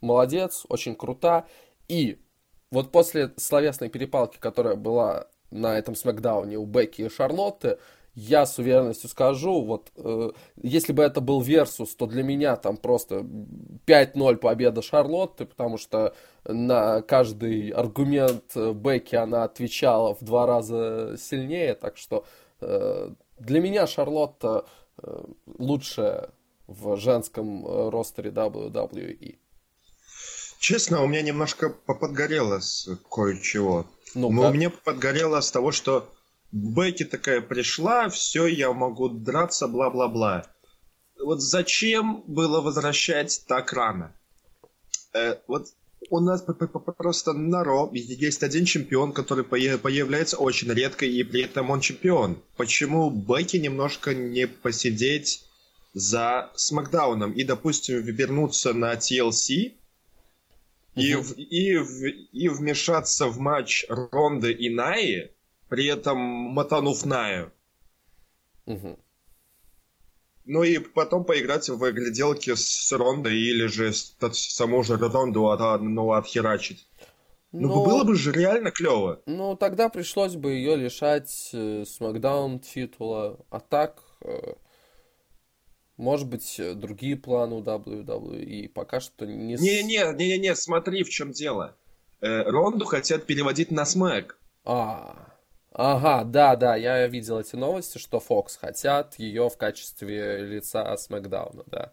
молодец, очень крута. И вот после словесной перепалки, которая была на этом смакдауне у Бекки и Шарлотты, я с уверенностью скажу, вот э, если бы это был Версус, то для меня там просто 5-0 победа Шарлотты, потому что на каждый аргумент Бекки она отвечала в два раза сильнее, так что э, для меня Шарлотта э, лучшая в женском э, ростере WWE. Честно, у меня немножко подгорело с кое-чего. Ну, Но у меня подгорело с того, что Бекки такая пришла, все, я могу драться, бла-бла-бла. Вот зачем было возвращать так рано? Э, вот у нас просто на Ро есть один чемпион, который появляется очень редко, и при этом он чемпион. Почему Бекки немножко не посидеть за Смакдауном и, допустим, вернуться на TLC и, в, и, в, и вмешаться в матч Ронды и Наи, при этом мотанув Наю. Угу. Ну и потом поиграть в гляделки с Рондой или же саму же Ронду от, ну, отхерачить. Ну, ну, было бы же реально клево. Ну, тогда пришлось бы ее лишать э, Смакдаун титула. А так, э, может быть, другие планы у WWE пока что не... Не-не-не, смотри, в чем дело. Э, Ронду хотят переводить на Smack. А, Ага, да, да, я видел эти новости, что Fox хотят ее в качестве лица SmackDown а, да.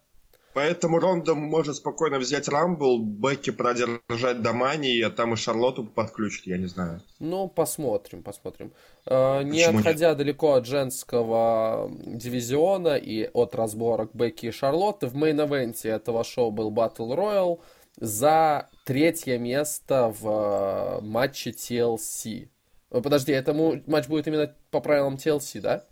Поэтому Ронда может спокойно взять Rumble, Бекки продержать до Мании, а там и Шарлотту подключить, я не знаю. Ну, посмотрим, посмотрим. Э, не отходя нет? далеко от женского дивизиона и от разборок Бекки и Шарлотты, в main event е этого шоу был Battle Royale за третье место в матче TLC. Подожди, этому матч будет именно по правилам TLC, да?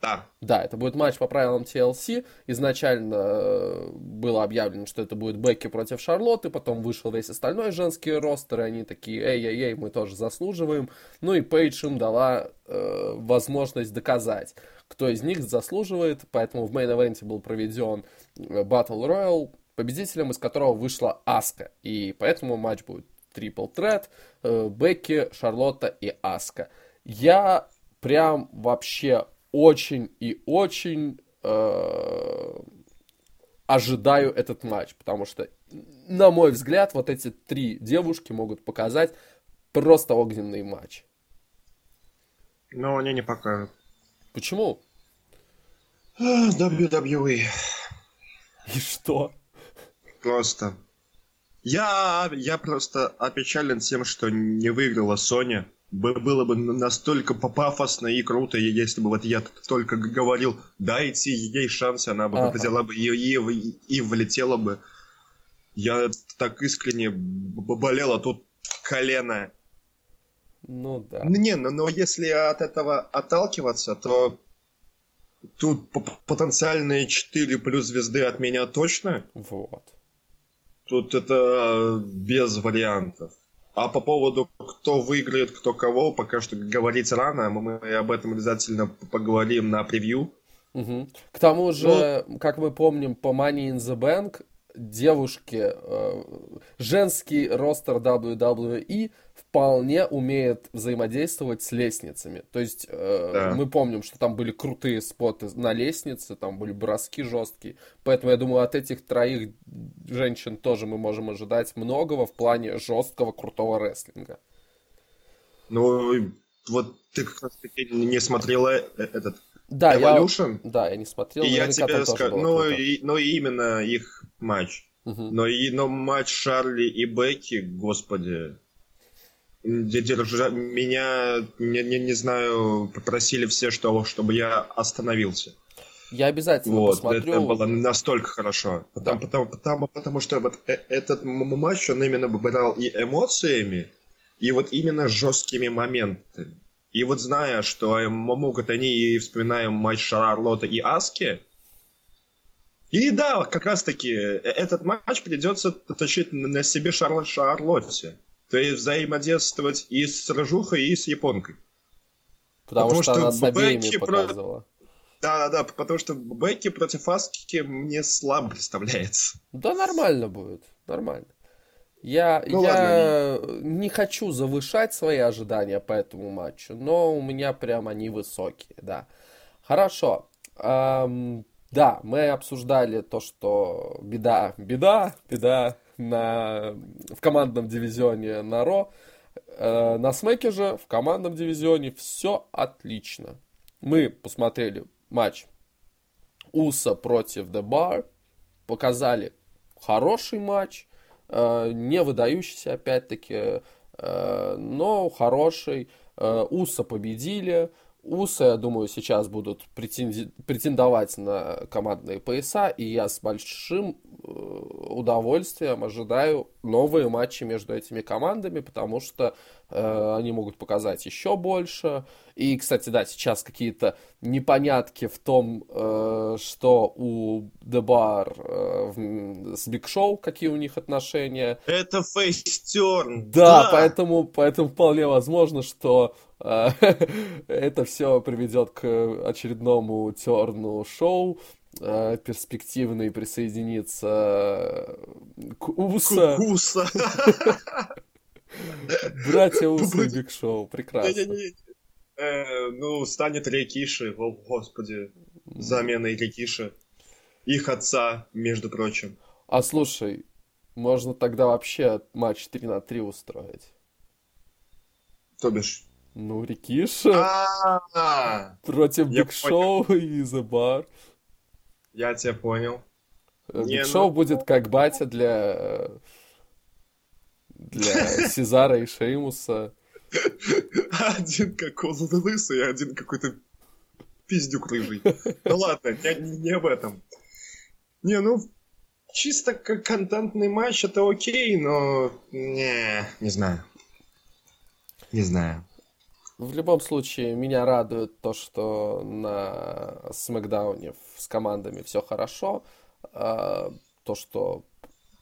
Да. Да, это будет матч по правилам TLC. Изначально э, было объявлено, что это будет Бекки против Шарлотты, потом вышел весь остальной женский ростер, и они такие, эй-эй-эй, мы тоже заслуживаем. Ну и Пейдж им дала э, возможность доказать, кто из них заслуживает, поэтому в мейн-эвенте был проведен э, Battle Royale, победителем из которого вышла Аска. И поэтому матч будет Triple Threat, э, Бекки, Шарлотта и Аска. Я прям вообще очень и очень э, ожидаю этот матч, потому что, на мой взгляд, вот эти три девушки могут показать просто огненный матч. Но они не покажут. Почему? WWE. И что? Просто. Я, я просто опечален тем, что не выиграла Соня было бы настолько пафосно и круто, если бы вот я только говорил, дайте ей шанс, она бы ага. взяла бы и, и, и влетела бы. Я так искренне болел, а тут колено. Ну да. Не, но, но если от этого отталкиваться, то тут потенциальные 4 плюс звезды от меня точно. Вот. Тут это без вариантов. А по поводу, кто выиграет, кто кого, пока что говорить рано. Мы об этом обязательно поговорим на превью. Угу. К тому же, ну... как мы помним, по Money in the Bank девушки, э, женский ростер WWE вполне умеет взаимодействовать с лестницами. То есть э, да. мы помним, что там были крутые споты на лестнице, там были броски жесткие. Поэтому я думаю, от этих троих женщин тоже мы можем ожидать многого в плане жесткого крутого рестлинга. Ну, вот ты как раз таки не смотрела э, этот да, Evolution? Я, да, я не смотрел. И я тебе скажу, ну, и, ну именно их матч. Угу. Но, и, но матч Шарли и Бекки, господи, держа, меня, не, не, не знаю, попросили все, что, чтобы я остановился. Я обязательно вот, посмотрю. Это было настолько хорошо. Потому, да. потому, потому, потому что вот э, этот матч, он именно брал и эмоциями, и вот именно жесткими моментами. И вот зная, что могут они, и вспоминаем матч Шарлотта и Аски, и да, как раз таки, э, этот матч придется тащить на себе Шарлот Шарлотте. То есть взаимодействовать и с Рожухой, и с Японкой. Потому, потому что, что она с обеими показывала. Да, да, да, потому что Бекки против Аски мне слабо представляется. Да, нормально будет, нормально. Я, ну, я ладно. не хочу завышать свои ожидания по этому матчу, но у меня прям они высокие, да. Хорошо. Эм, да, мы обсуждали то, что беда, беда, беда на, в командном дивизионе на Ро. Э, на Смеке же в командном дивизионе все отлично. Мы посмотрели матч Уса против Bar, показали хороший матч, э, не выдающийся опять-таки, э, но хороший. Уса победили, Усы, я думаю, сейчас будут претендовать на командные пояса, и я с большим э, удовольствием ожидаю новые матчи между этими командами, потому что э, они могут показать еще больше. И, кстати, да, сейчас какие-то непонятки в том, э, что у Дебар э, с Биг Шоу, какие у них отношения. Это фейстерн. Да, да, поэтому, поэтому вполне возможно, что это все приведет к очередному терну шоу, э, перспективный присоединиться к Уса. К Уса. Братья Усы и Биг Шоу, прекрасно. Э, ну, станет Рекиши, о господи, заменой Рекиши. Их отца, между прочим. А слушай, можно тогда вообще матч 3 на 3 устроить. То бишь? Ну, Рикиша против Big Show и The Bar. Я тебя понял. Big Show ну, будет как батя для для Сезара и Шеймуса. Один какой лысый, а один какой-то пиздюк рыжий. Ну ладно, не, не об этом. Не, ну, чисто как контентный матч это окей, но... Не, не знаю. Не знаю. В любом случае, меня радует то, что на Смакдауне с командами все хорошо. А, то, что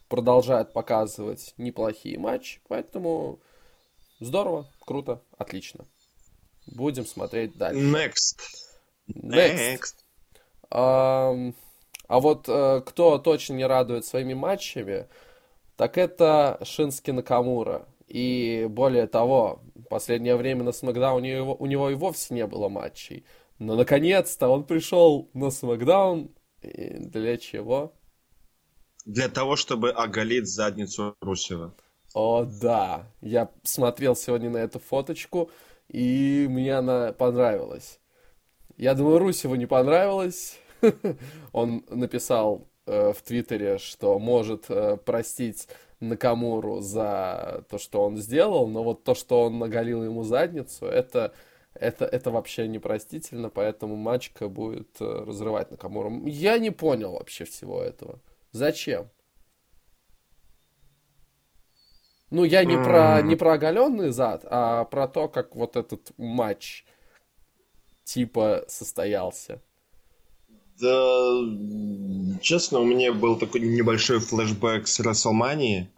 продолжает показывать неплохие матчи. Поэтому здорово, круто, отлично. Будем смотреть дальше. Next. Next. Next. А, а вот э, кто точно не радует своими матчами, так это Шински Накамура. И более того, последнее время на Смакдауне у него, у него и вовсе не было матчей. Но наконец-то он пришел на Смакдаун. И для чего? Для того, чтобы оголить задницу Русева. О, да. Я смотрел сегодня на эту фоточку, и мне она понравилась. Я думаю, Русеву не понравилось. Он написал э, в Твиттере, что может э, простить Накамуру за то, что он сделал, но вот то, что он наголил ему задницу, это, это, это вообще непростительно, поэтому Мачка будет э, разрывать Накамуру. Я не понял вообще всего этого. Зачем? Ну, я не про, не про оголенный зад, а про то, как вот этот матч типа состоялся. Да, честно, у меня был такой небольшой флешбэк с Расселмании,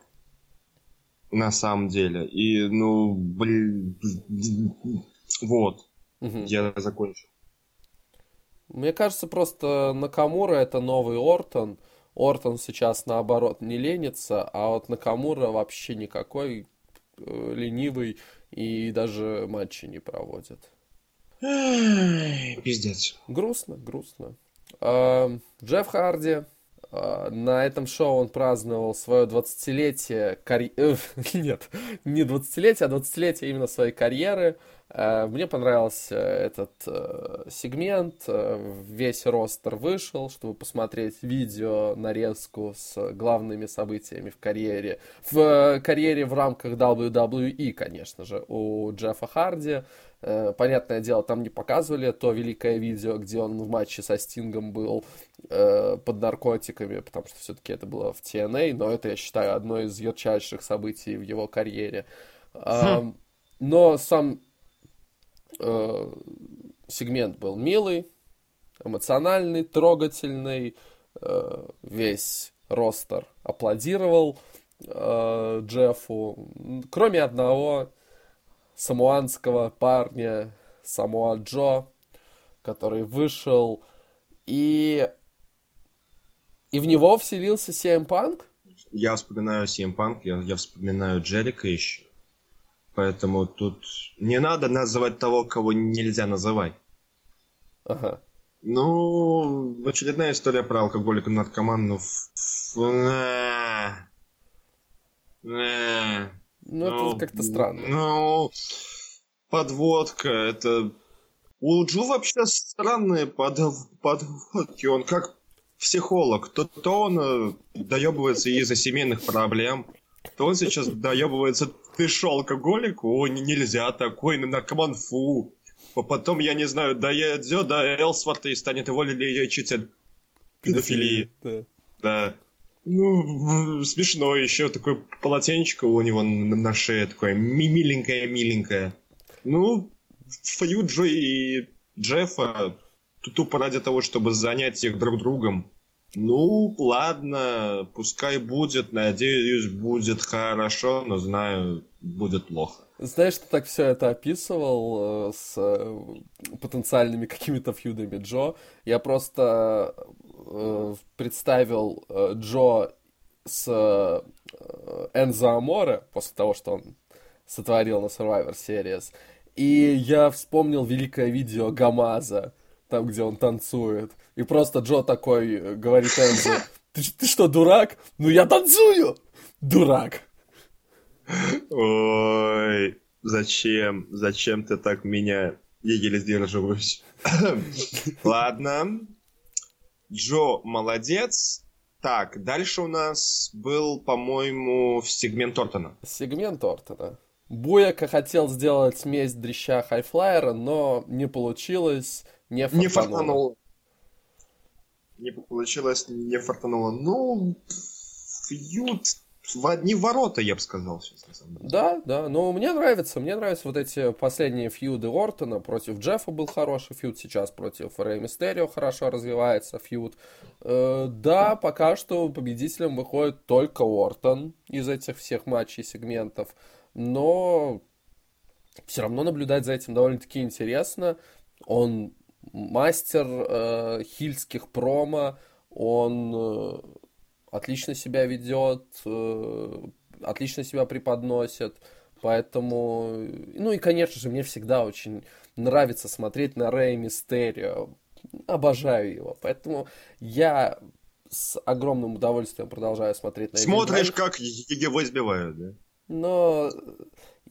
на самом деле. И, ну, блин, вот, угу. я закончил. Мне кажется, просто Накамура это новый Ортон. Ортон сейчас, наоборот, не ленится, а вот Накамура вообще никакой э, ленивый и даже матчи не проводит. Пиздец. Грустно, грустно. Эм, Джефф Харди. Э, на этом шоу он праздновал свое 20-летие карьеры... Э, нет, не 20-летие, а 20-летие именно своей карьеры. Э, мне понравился этот сегмент. Весь ростер вышел, чтобы посмотреть видео, нарезку с главными событиями в карьере. В карьере в рамках WWE, конечно же, у Джеффа Харди. Э, понятное дело, там не показывали то великое видео, где он в матче со Стингом был э, под наркотиками, потому что все-таки это было в TNA, но это, я считаю, одно из ярчайших событий в его карьере. Хм. но сам э, сегмент был милый, эмоциональный, трогательный, э, весь ростер аплодировал э, Джеффу, кроме одного самуанского парня, Самуа Джо, который вышел, и, и в него вселился CM Punk? Я вспоминаю CM Punk, я, я вспоминаю Джерика еще. Поэтому тут не надо называть того, кого нельзя называть. Ага. Ну, очередная история про алкоголика наркоман, ну... Ну, это ну, как-то странно. Ну, подводка, это... У Джу вообще странные под... подводки. Он как психолог. То, то он э, доебывается из-за семейных проблем, то он сейчас доебывается, ты шо, алкоголик? О, нельзя такой, наркоман, фу. Потом, я не знаю, доедет до Элсворта и станет его лечить от педофилии. Да. да. Ну, смешно, еще такое полотенечко у него на шее такое миленькое-миленькое. Ну, фою Джо и Джеффа тупо ради того, чтобы занять их друг другом. Ну, ладно, пускай будет, надеюсь, будет хорошо, но знаю, будет плохо. Знаешь, ты так все это описывал э, с э, потенциальными какими-то фьюдами Джо. Я просто э, представил э, Джо с э, Энзо Аморе после того, что он сотворил на Survivor Series. И я вспомнил великое видео Гамаза, там, где он танцует. И просто Джо такой э, говорит Энзо, ты, ты что, дурак? Ну я танцую! Дурак! Ой, зачем? Зачем ты так меня? Я еле сдерживаюсь. Ладно. Джо молодец. Так, дальше у нас был, по-моему, сегмент Ортона. Сегмент Ортона. Буяка хотел сделать месть дрища Хайфлайера, но не получилось, не фартануло. Не фартануло. Не получилось, не фартануло. Ну, фьюд, в одни ворота, я бы сказал сейчас, на самом деле. Да, да, но мне нравится, мне нравятся вот эти последние фьюды Ортона, против Джеффа был хороший фьюд, сейчас против Рэй Мистерио хорошо развивается фьюд. Э, да, пока что победителем выходит только Ортон из этих всех матчей, сегментов, но все равно наблюдать за этим довольно-таки интересно. Он мастер э, хильских промо, он э, отлично себя ведет, э, отлично себя преподносит. Поэтому, ну и, конечно же, мне всегда очень нравится смотреть на Рэя Мистерио. Обожаю его. Поэтому я с огромным удовольствием продолжаю смотреть на Смотришь, как его избивают, да? Но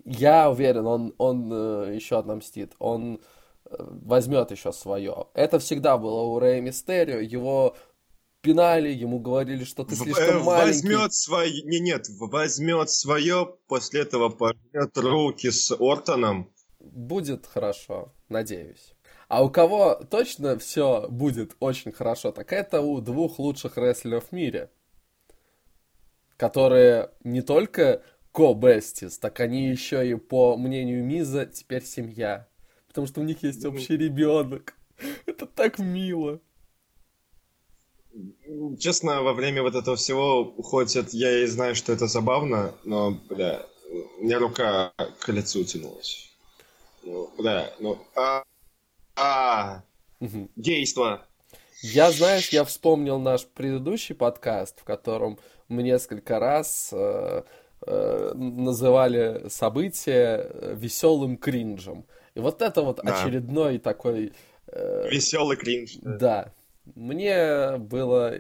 я уверен, он, он э, еще отомстит. Он э, возьмет еще свое. Это всегда было у Рэя Мистерио. Его пинали, ему говорили, что ты слишком маленький. Возьмет свое, не, нет, возьмет свое, после этого пожмет руки с Ортоном. Будет хорошо, надеюсь. А у кого точно все будет очень хорошо, так это у двух лучших рестлеров в мире, которые не только ко-бестис, так они еще и, по мнению Миза, теперь семья. Потому что у них есть общий ребенок. Это так мило честно, во время вот этого всего, хоть я и знаю, что это забавно, но, бля, у меня рука к лицу тянулась. Ну, бля, ну, а, а, угу. действо. Я, знаешь, я вспомнил наш предыдущий подкаст, в котором мы несколько раз э, э, называли событие э, веселым кринжем. И вот это вот да. очередной такой... Э, Веселый кринж. Да. да мне было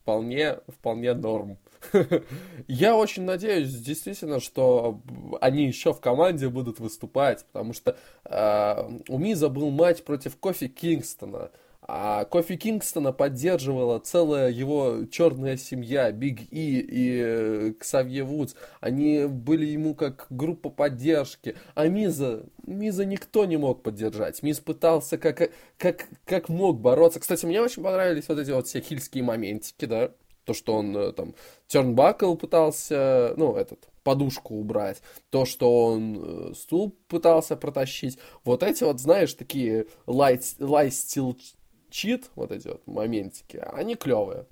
вполне, вполне норм. Я очень надеюсь, действительно, что они еще в команде будут выступать, потому что э, у Миза был матч против Кофи Кингстона. А Кофи Кингстона поддерживала целая его черная семья, Биг И и э, Ксавье Вудс. Они были ему как группа поддержки. А Миза, Миза никто не мог поддержать. Миз пытался как, как, как мог бороться. Кстати, мне очень понравились вот эти вот все хильские моментики, да. То, что он э, там тернбакл пытался, ну, этот, подушку убрать, то, что он э, стул пытался протащить, вот эти вот, знаешь, такие light, light steel чит, вот эти вот моментики, они клевые.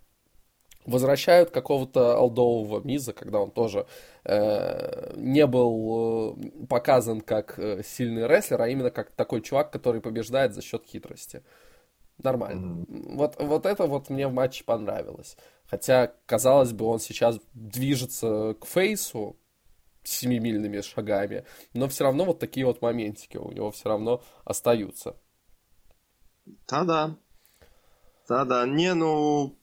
Возвращают какого-то алдового Миза, когда он тоже э, не был э, показан как э, сильный рестлер, а именно как такой чувак, который побеждает за счет хитрости. Нормально. Mm-hmm. Вот, вот это вот мне в матче понравилось. Хотя, казалось бы, он сейчас движется к фейсу семимильными шагами, но все равно вот такие вот моментики у него все равно остаются. Да-да. Да-да, не, ну...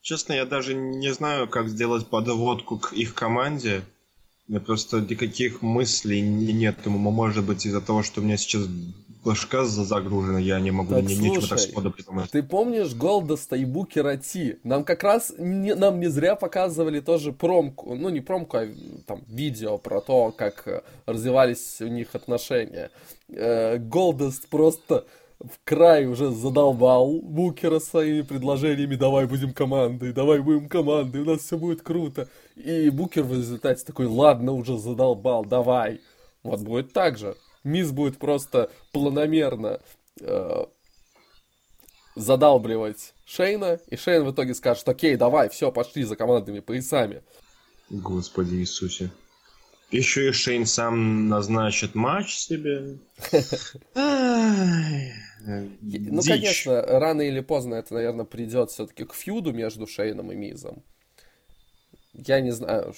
Честно, я даже не знаю, как сделать подводку к их команде. У меня просто никаких мыслей нет. Может быть, из-за того, что у меня сейчас башка загружена, я не могу так, ни, слушай, ничего так сходу придумать. Ты помнишь Голдоста и Букера Ти? Нам как раз не, нам не зря показывали тоже промку, ну не промку, а там видео про то, как развивались у них отношения. Э, Голдост просто в край уже задолбал Букера своими предложениями «давай будем командой, давай будем командой, у нас все будет круто». И Букер в результате такой «ладно, уже задолбал, давай». Вот будет так же. Мисс будет просто планомерно э, задалбливать Шейна, и Шейн в итоге скажет «окей, давай, все, пошли за командными поясами». Господи Иисусе. Еще и Шейн сам назначит матч себе. Ну, конечно, рано или поздно это, наверное, придет все-таки к фьюду между Шейном и Мизом. Я не знаю,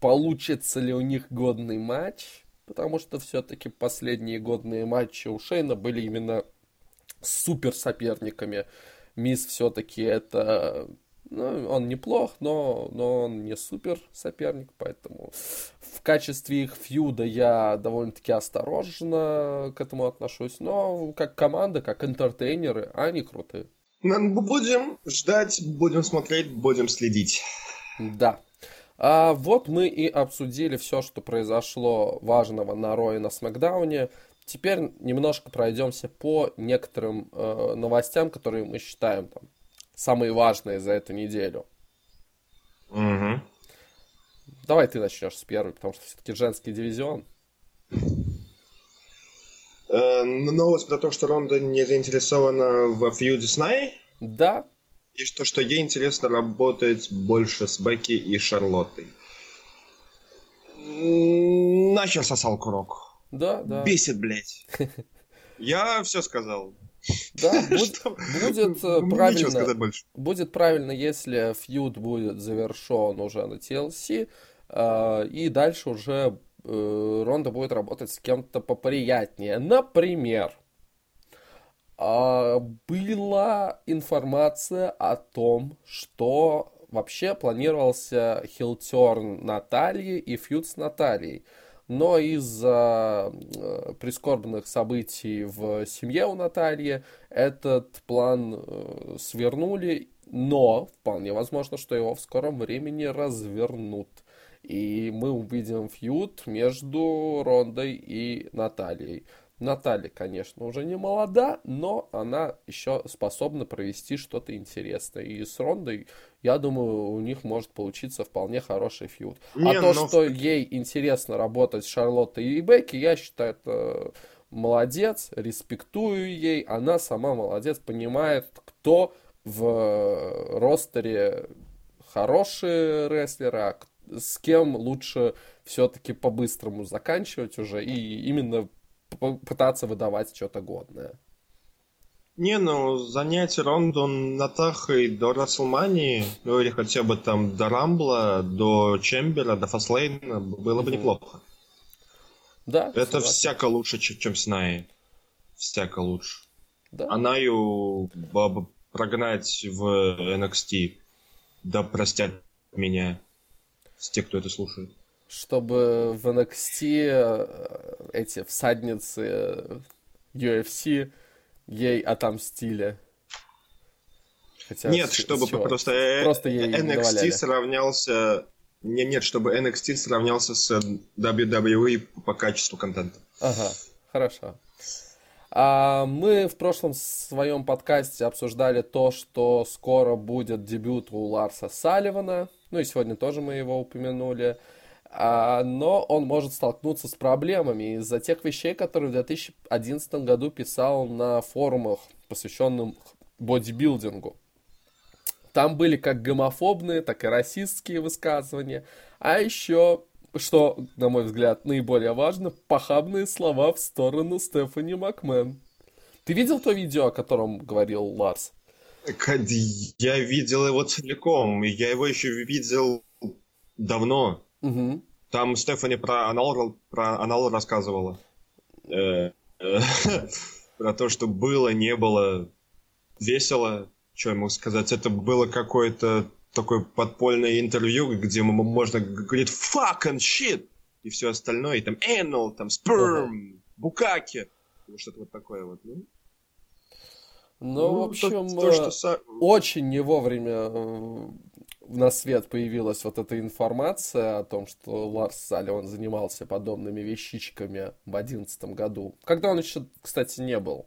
получится ли у них годный матч, потому что все-таки последние годные матчи у Шейна были именно супер соперниками. Миз все-таки это ну, он неплох, но, но он не супер соперник, поэтому в качестве их фьюда я довольно-таки осторожно к этому отношусь. Но как команда, как интертейнеры, они крутые. Будем ждать, будем смотреть, будем следить. Да. А вот мы и обсудили все, что произошло важного на Ро и на Смакдауне. Теперь немножко пройдемся по некоторым э, новостям, которые мы считаем там самые важные за эту неделю. Давай ты начнешь с первой, потому что все-таки женский дивизион. Э, новость про то, что Ронда не заинтересована в фьюде с Най. Да. И что, что ей интересно работать больше с Бекки и Шарлоттой. Нахер сосал курок. Да, да. Бесит, блядь. Я все сказал. Да, будет, будет э, правильно. Будет правильно, если фьюд будет завершен уже на TLC, э, и дальше уже э, Ронда будет работать с кем-то поприятнее. Например, а, была информация о том, что вообще планировался хилтерн Натальи и фьюд с Натальей. Но из-за э, прискорбных событий в семье у Натальи этот план э, свернули, но вполне возможно, что его в скором времени развернут. И мы увидим фьюд между Рондой и Натальей. Наталья, конечно, уже не молода, но она еще способна провести что-то интересное. И с Рондой, я думаю, у них может получиться вполне хороший фьюд. А не, а то, но... что ей интересно работать с Шарлоттой и Бекки, я считаю, это молодец, респектую ей. Она сама молодец, понимает, кто в ростере хорошие рестлеры, а с кем лучше все-таки по-быстрому заканчивать уже и именно пытаться выдавать что-то годное. Не, ну, занять Ронду Натахой до Расселмании, ну или хотя бы там до Рамбла, до Чембера, до Фаслейна было бы mm-hmm. неплохо. Да. Это согласен. всяко лучше, чем Снай. Всяко лучше. Да. Она ее прогнать в NXT. Да простят меня с тех, кто это слушает чтобы в NXT э, эти всадницы UFC ей отомстили. Хотя нет, с, чтобы с просто, просто ей NXT сравнялся... Нет, нет, чтобы NXT сравнялся с WWE по качеству контента. Ага, хорошо. А мы в прошлом своем подкасте обсуждали то, что скоро будет дебют у Ларса Салливана. Ну и сегодня тоже мы его упомянули. А, но он может столкнуться с проблемами из-за тех вещей, которые в 2011 году писал на форумах, посвященных бодибилдингу. Там были как гомофобные, так и расистские высказывания, а еще, что, на мой взгляд, наиболее важно, похабные слова в сторону Стефани Макмен. Ты видел то видео, о котором говорил Ларс? Я видел его целиком, я его еще видел давно. Угу. Там Стефани про анал, про анал рассказывала. Э, э, про то, что было, не было весело. Что я могу сказать? Это было какое-то такое подпольное интервью, где можно говорить fuck and shit и все остальное, и там anal, там sperm, букаки, что-то вот такое вот. Ну, ну, ну в общем, то, то, что... очень не вовремя на свет появилась вот эта информация о том, что Ларс Салливан занимался подобными вещичками в 2011 году, когда он еще, кстати, не был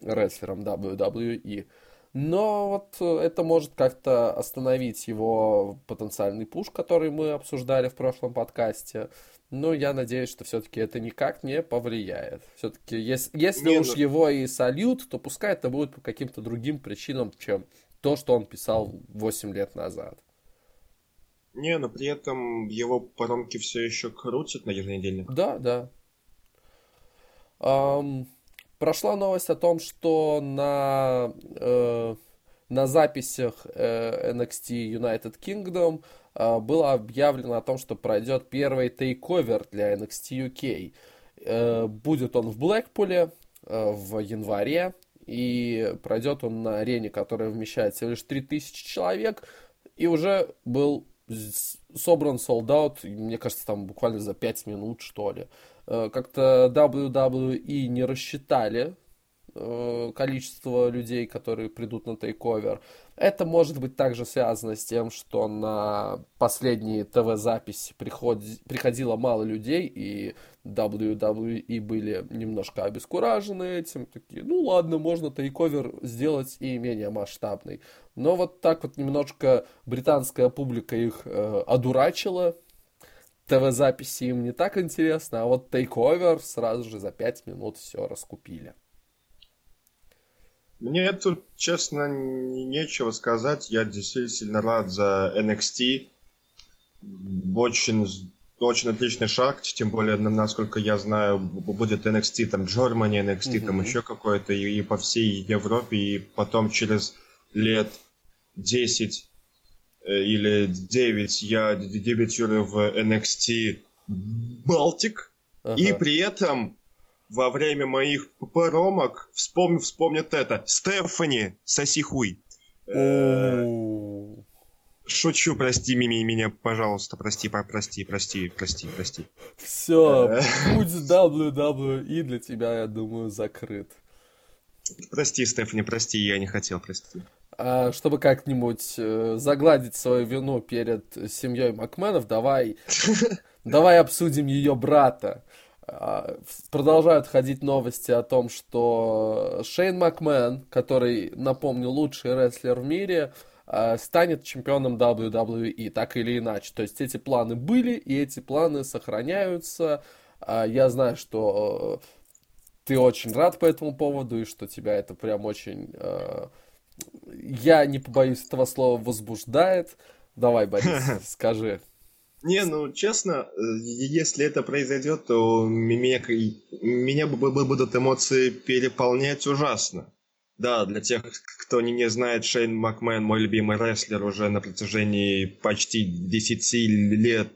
рестлером WWE. Но вот это может как-то остановить его потенциальный пуш, который мы обсуждали в прошлом подкасте. Но я надеюсь, что все-таки это никак не повлияет. Все-таки, если, если не, уж ну... его и сольют, то пускай это будет по каким-то другим причинам, чем то, что он писал 8 лет назад. Не, но при этом его паромки все еще крутят на еженедельник. Да, да. Um, прошла новость о том, что на, э, на записях э, NXT United Kingdom э, было объявлено о том, что пройдет первый тейковер для NXT UK. Э, будет он в Блэкпуле э, в январе, и пройдет он на арене, которая вмещает всего лишь 3000 человек, и уже был собран солдат, мне кажется, там буквально за 5 минут, что ли. Э, как-то WWE не рассчитали э, количество людей, которые придут на тейковер. Это может быть также связано с тем, что на последние ТВ-записи приходило мало людей, и WWE были немножко обескуражены этим. Такие, ну ладно, можно тейковер сделать и менее масштабный. Но вот так вот немножко британская публика их э, одурачила. ТВ-записи им не так интересно, а вот Takeover сразу же за 5 минут все раскупили. Мне тут, честно, нечего сказать. Я действительно рад за NXT. Очень, очень отличный шаг, тем более, насколько я знаю, будет NXT там Germany, NXT mm-hmm. там еще какой-то, и, и по всей Европе, и потом через лет 10 э, или 9 я дебютирую в NXT Балтик, ага. и при этом во время моих промок вспомню, вспомнят это. Стефани, соси хуй. Шучу, прости Мими, меня, пожалуйста, прости, прости, прости, прости, прости. Все, путь WWE для тебя, я думаю, закрыт. Прости, Стефани, прости, я не хотел, прости. А, чтобы как-нибудь э, загладить свою вину перед семьей Макменов, давай, давай обсудим ее брата. А, продолжают ходить новости о том, что Шейн Макмен, который, напомню, лучший рестлер в мире, а, станет чемпионом WWE, так или иначе. То есть эти планы были, и эти планы сохраняются. А, я знаю, что ты очень рад по этому поводу, и что тебя это прям очень, я не побоюсь этого слова, возбуждает. Давай, Борис, скажи. Не, ну честно, э, если это произойдет, то меня, меня будут эмоции переполнять ужасно. Да, для тех, кто не, не знает, Шейн Макмен, мой любимый рестлер, уже на протяжении почти 10 лет,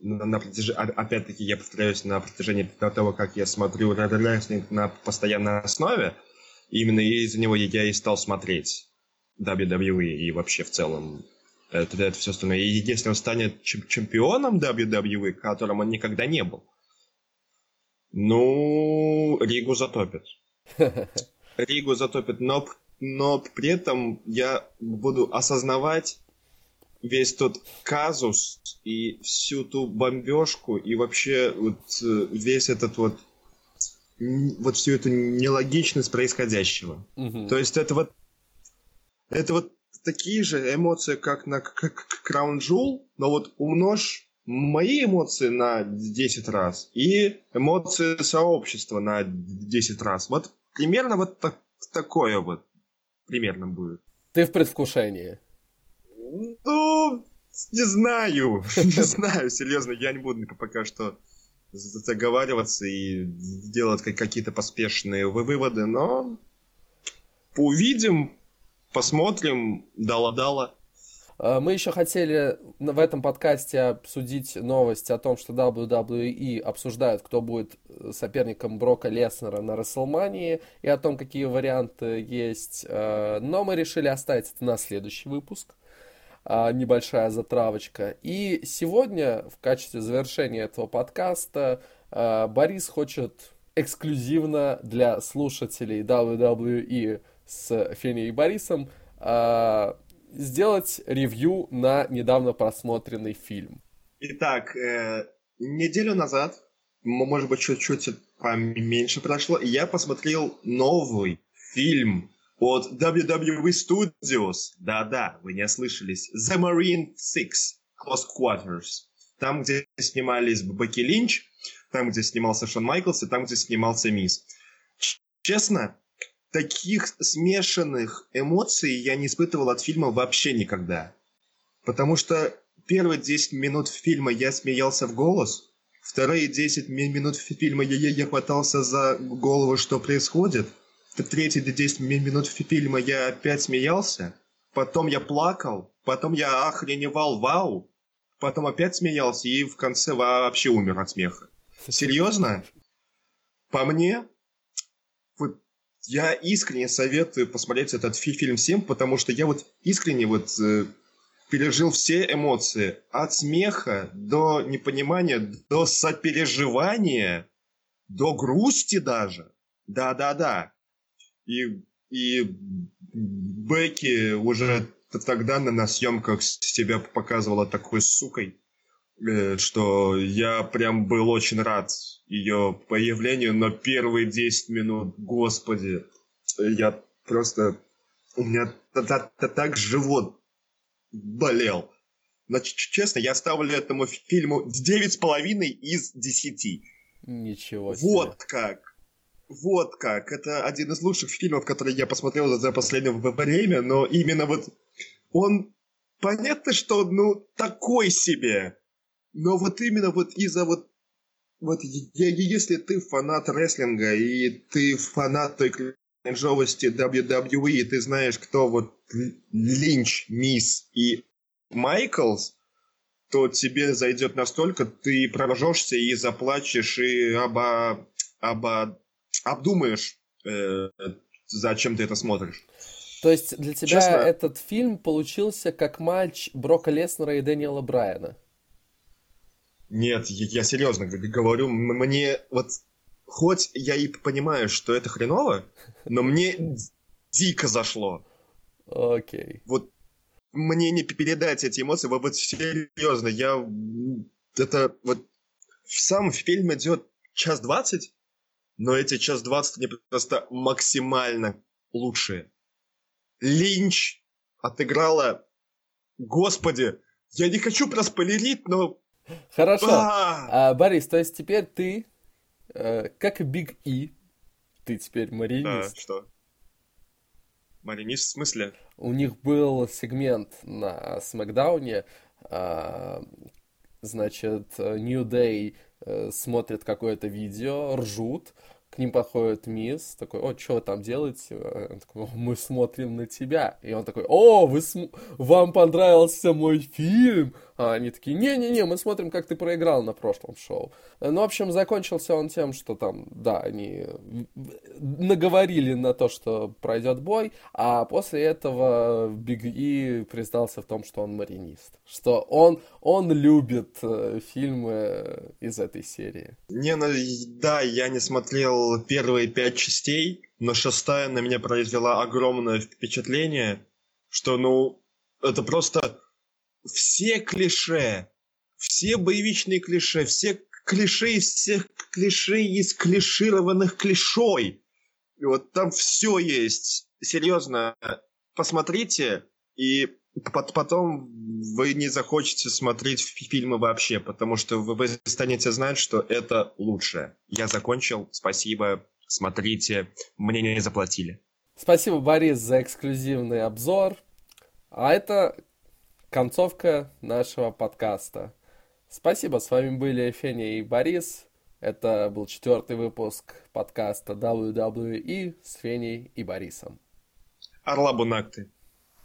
на, на протяжении, опять-таки, я повторяюсь, на протяжении того, как я смотрю рестлинг на постоянной основе, именно из-за него я и стал смотреть WWE и вообще в целом это, это все остальное. И если он станет чемпионом WWE, которым он никогда не был, ну, Ригу затопит. Ригу затопит, но, но при этом я буду осознавать весь тот казус и всю ту бомбежку и вообще вот э, весь этот вот вот всю эту нелогичность происходящего. Угу. То есть это вот это вот такие же эмоции, как на Crown Jewel, но вот умножь мои эмоции на 10 раз и эмоции сообщества на 10 раз. Вот примерно вот так, такое вот примерно будет. Ты в предвкушении? Ну, не знаю. Не знаю, серьезно, я не буду пока что заговариваться и делать какие-то поспешные выводы, но увидим, посмотрим, дала-дала. А, мы еще хотели в этом подкасте обсудить новость о том, что WWE обсуждают, кто будет э, соперником Брока Леснера на Расселмании, и о том, какие варианты есть. А, но мы решили оставить это на следующий выпуск. А, небольшая затравочка. И сегодня, в качестве завершения этого подкаста, Борис хочет эксклюзивно для слушателей WWE с Феней и Борисом э, сделать ревью на недавно просмотренный фильм. Итак, э, неделю назад, может быть, чуть-чуть поменьше прошло, я посмотрел новый фильм от WWE Studios. Да-да, вы не ослышались. The Marine Six Close Quarters. Там, где снимались Бекки Линч, там, где снимался Шон Майклс, и там, где снимался Мисс. Честно, таких смешанных эмоций я не испытывал от фильма вообще никогда. Потому что первые 10 минут фильма я смеялся в голос, вторые 10 минут фильма я, я хватался за голову, что происходит, третьи 10 минут фильма я опять смеялся, потом я плакал, потом я охреневал, вау, потом опять смеялся и в конце вообще умер от смеха. Серьезно? По мне, я искренне советую посмотреть этот фильм всем, потому что я вот искренне вот э, пережил все эмоции. От смеха до непонимания, до сопереживания, до грусти даже. Да-да-да. И, и Бекки уже тогда на съемках себя показывала такой сукой, э, что я прям был очень рад ее появлению, но первые 10 минут, господи, я просто... У меня так живот болел. Значит, честно, я ставлю этому фильму 9,5 из 10. Ничего себе. Вот как. Вот как. Это один из лучших фильмов, которые я посмотрел за последнее время, но именно вот он... Понятно, что, ну, такой себе. Но вот именно вот из-за вот вот если ты фанат рестлинга и ты фанат той кринжовости WWE, ты знаешь, кто вот Линч, Мисс и Майклс, то тебе зайдет настолько, ты проржешься и заплачешь, и оба, оба, обдумаешь, э, зачем ты это смотришь. То есть для тебя Честно? этот фильм получился как матч Брока Леснера и Дэниела Брайана? Нет, я, я серьезно говорю, мне вот хоть я и понимаю, что это хреново, но мне дико зашло. Окей. Okay. Вот мне не передать эти эмоции, вот, вот серьезно, я... Это вот... Сам фильм идет час двадцать, но эти час двадцать мне просто максимально лучшие. Линч отыграла... Господи, я не хочу проспойлерить, но... Хорошо. А, Борис, то есть теперь ты, э, как и Биг И, ты теперь маринист. Да, что? Маринист в смысле? У них был сегмент на Смакдауне, а, значит, New Day э, смотрят какое-то видео, ржут, к ним подходит мисс, такой, о, что вы там делаете? Он такой, мы смотрим на тебя. И он такой, о, вы см... вам понравился мой фильм? А они такие, не-не-не, мы смотрим, как ты проиграл на прошлом шоу. Ну, в общем, закончился он тем, что там, да, они наговорили на то, что пройдет бой, а после этого Биг И признался в том, что он маринист. Что он, он любит э, фильмы из этой серии. Не, ну, да, я не смотрел первые пять частей, но шестая на меня произвела огромное впечатление, что, ну, это просто все клише, все боевичные клише, все клише из всех клише из клишированных клишой. И вот там все есть. Серьезно, посмотрите, и потом вы не захочете смотреть фильмы вообще, потому что вы станете знать, что это лучше. Я закончил. Спасибо. Смотрите. Мне не заплатили. Спасибо, Борис, за эксклюзивный обзор. А это концовка нашего подкаста. Спасибо, с вами были Феня и Борис. Это был четвертый выпуск подкаста WWE с Феней и Борисом. Орла Бунакты.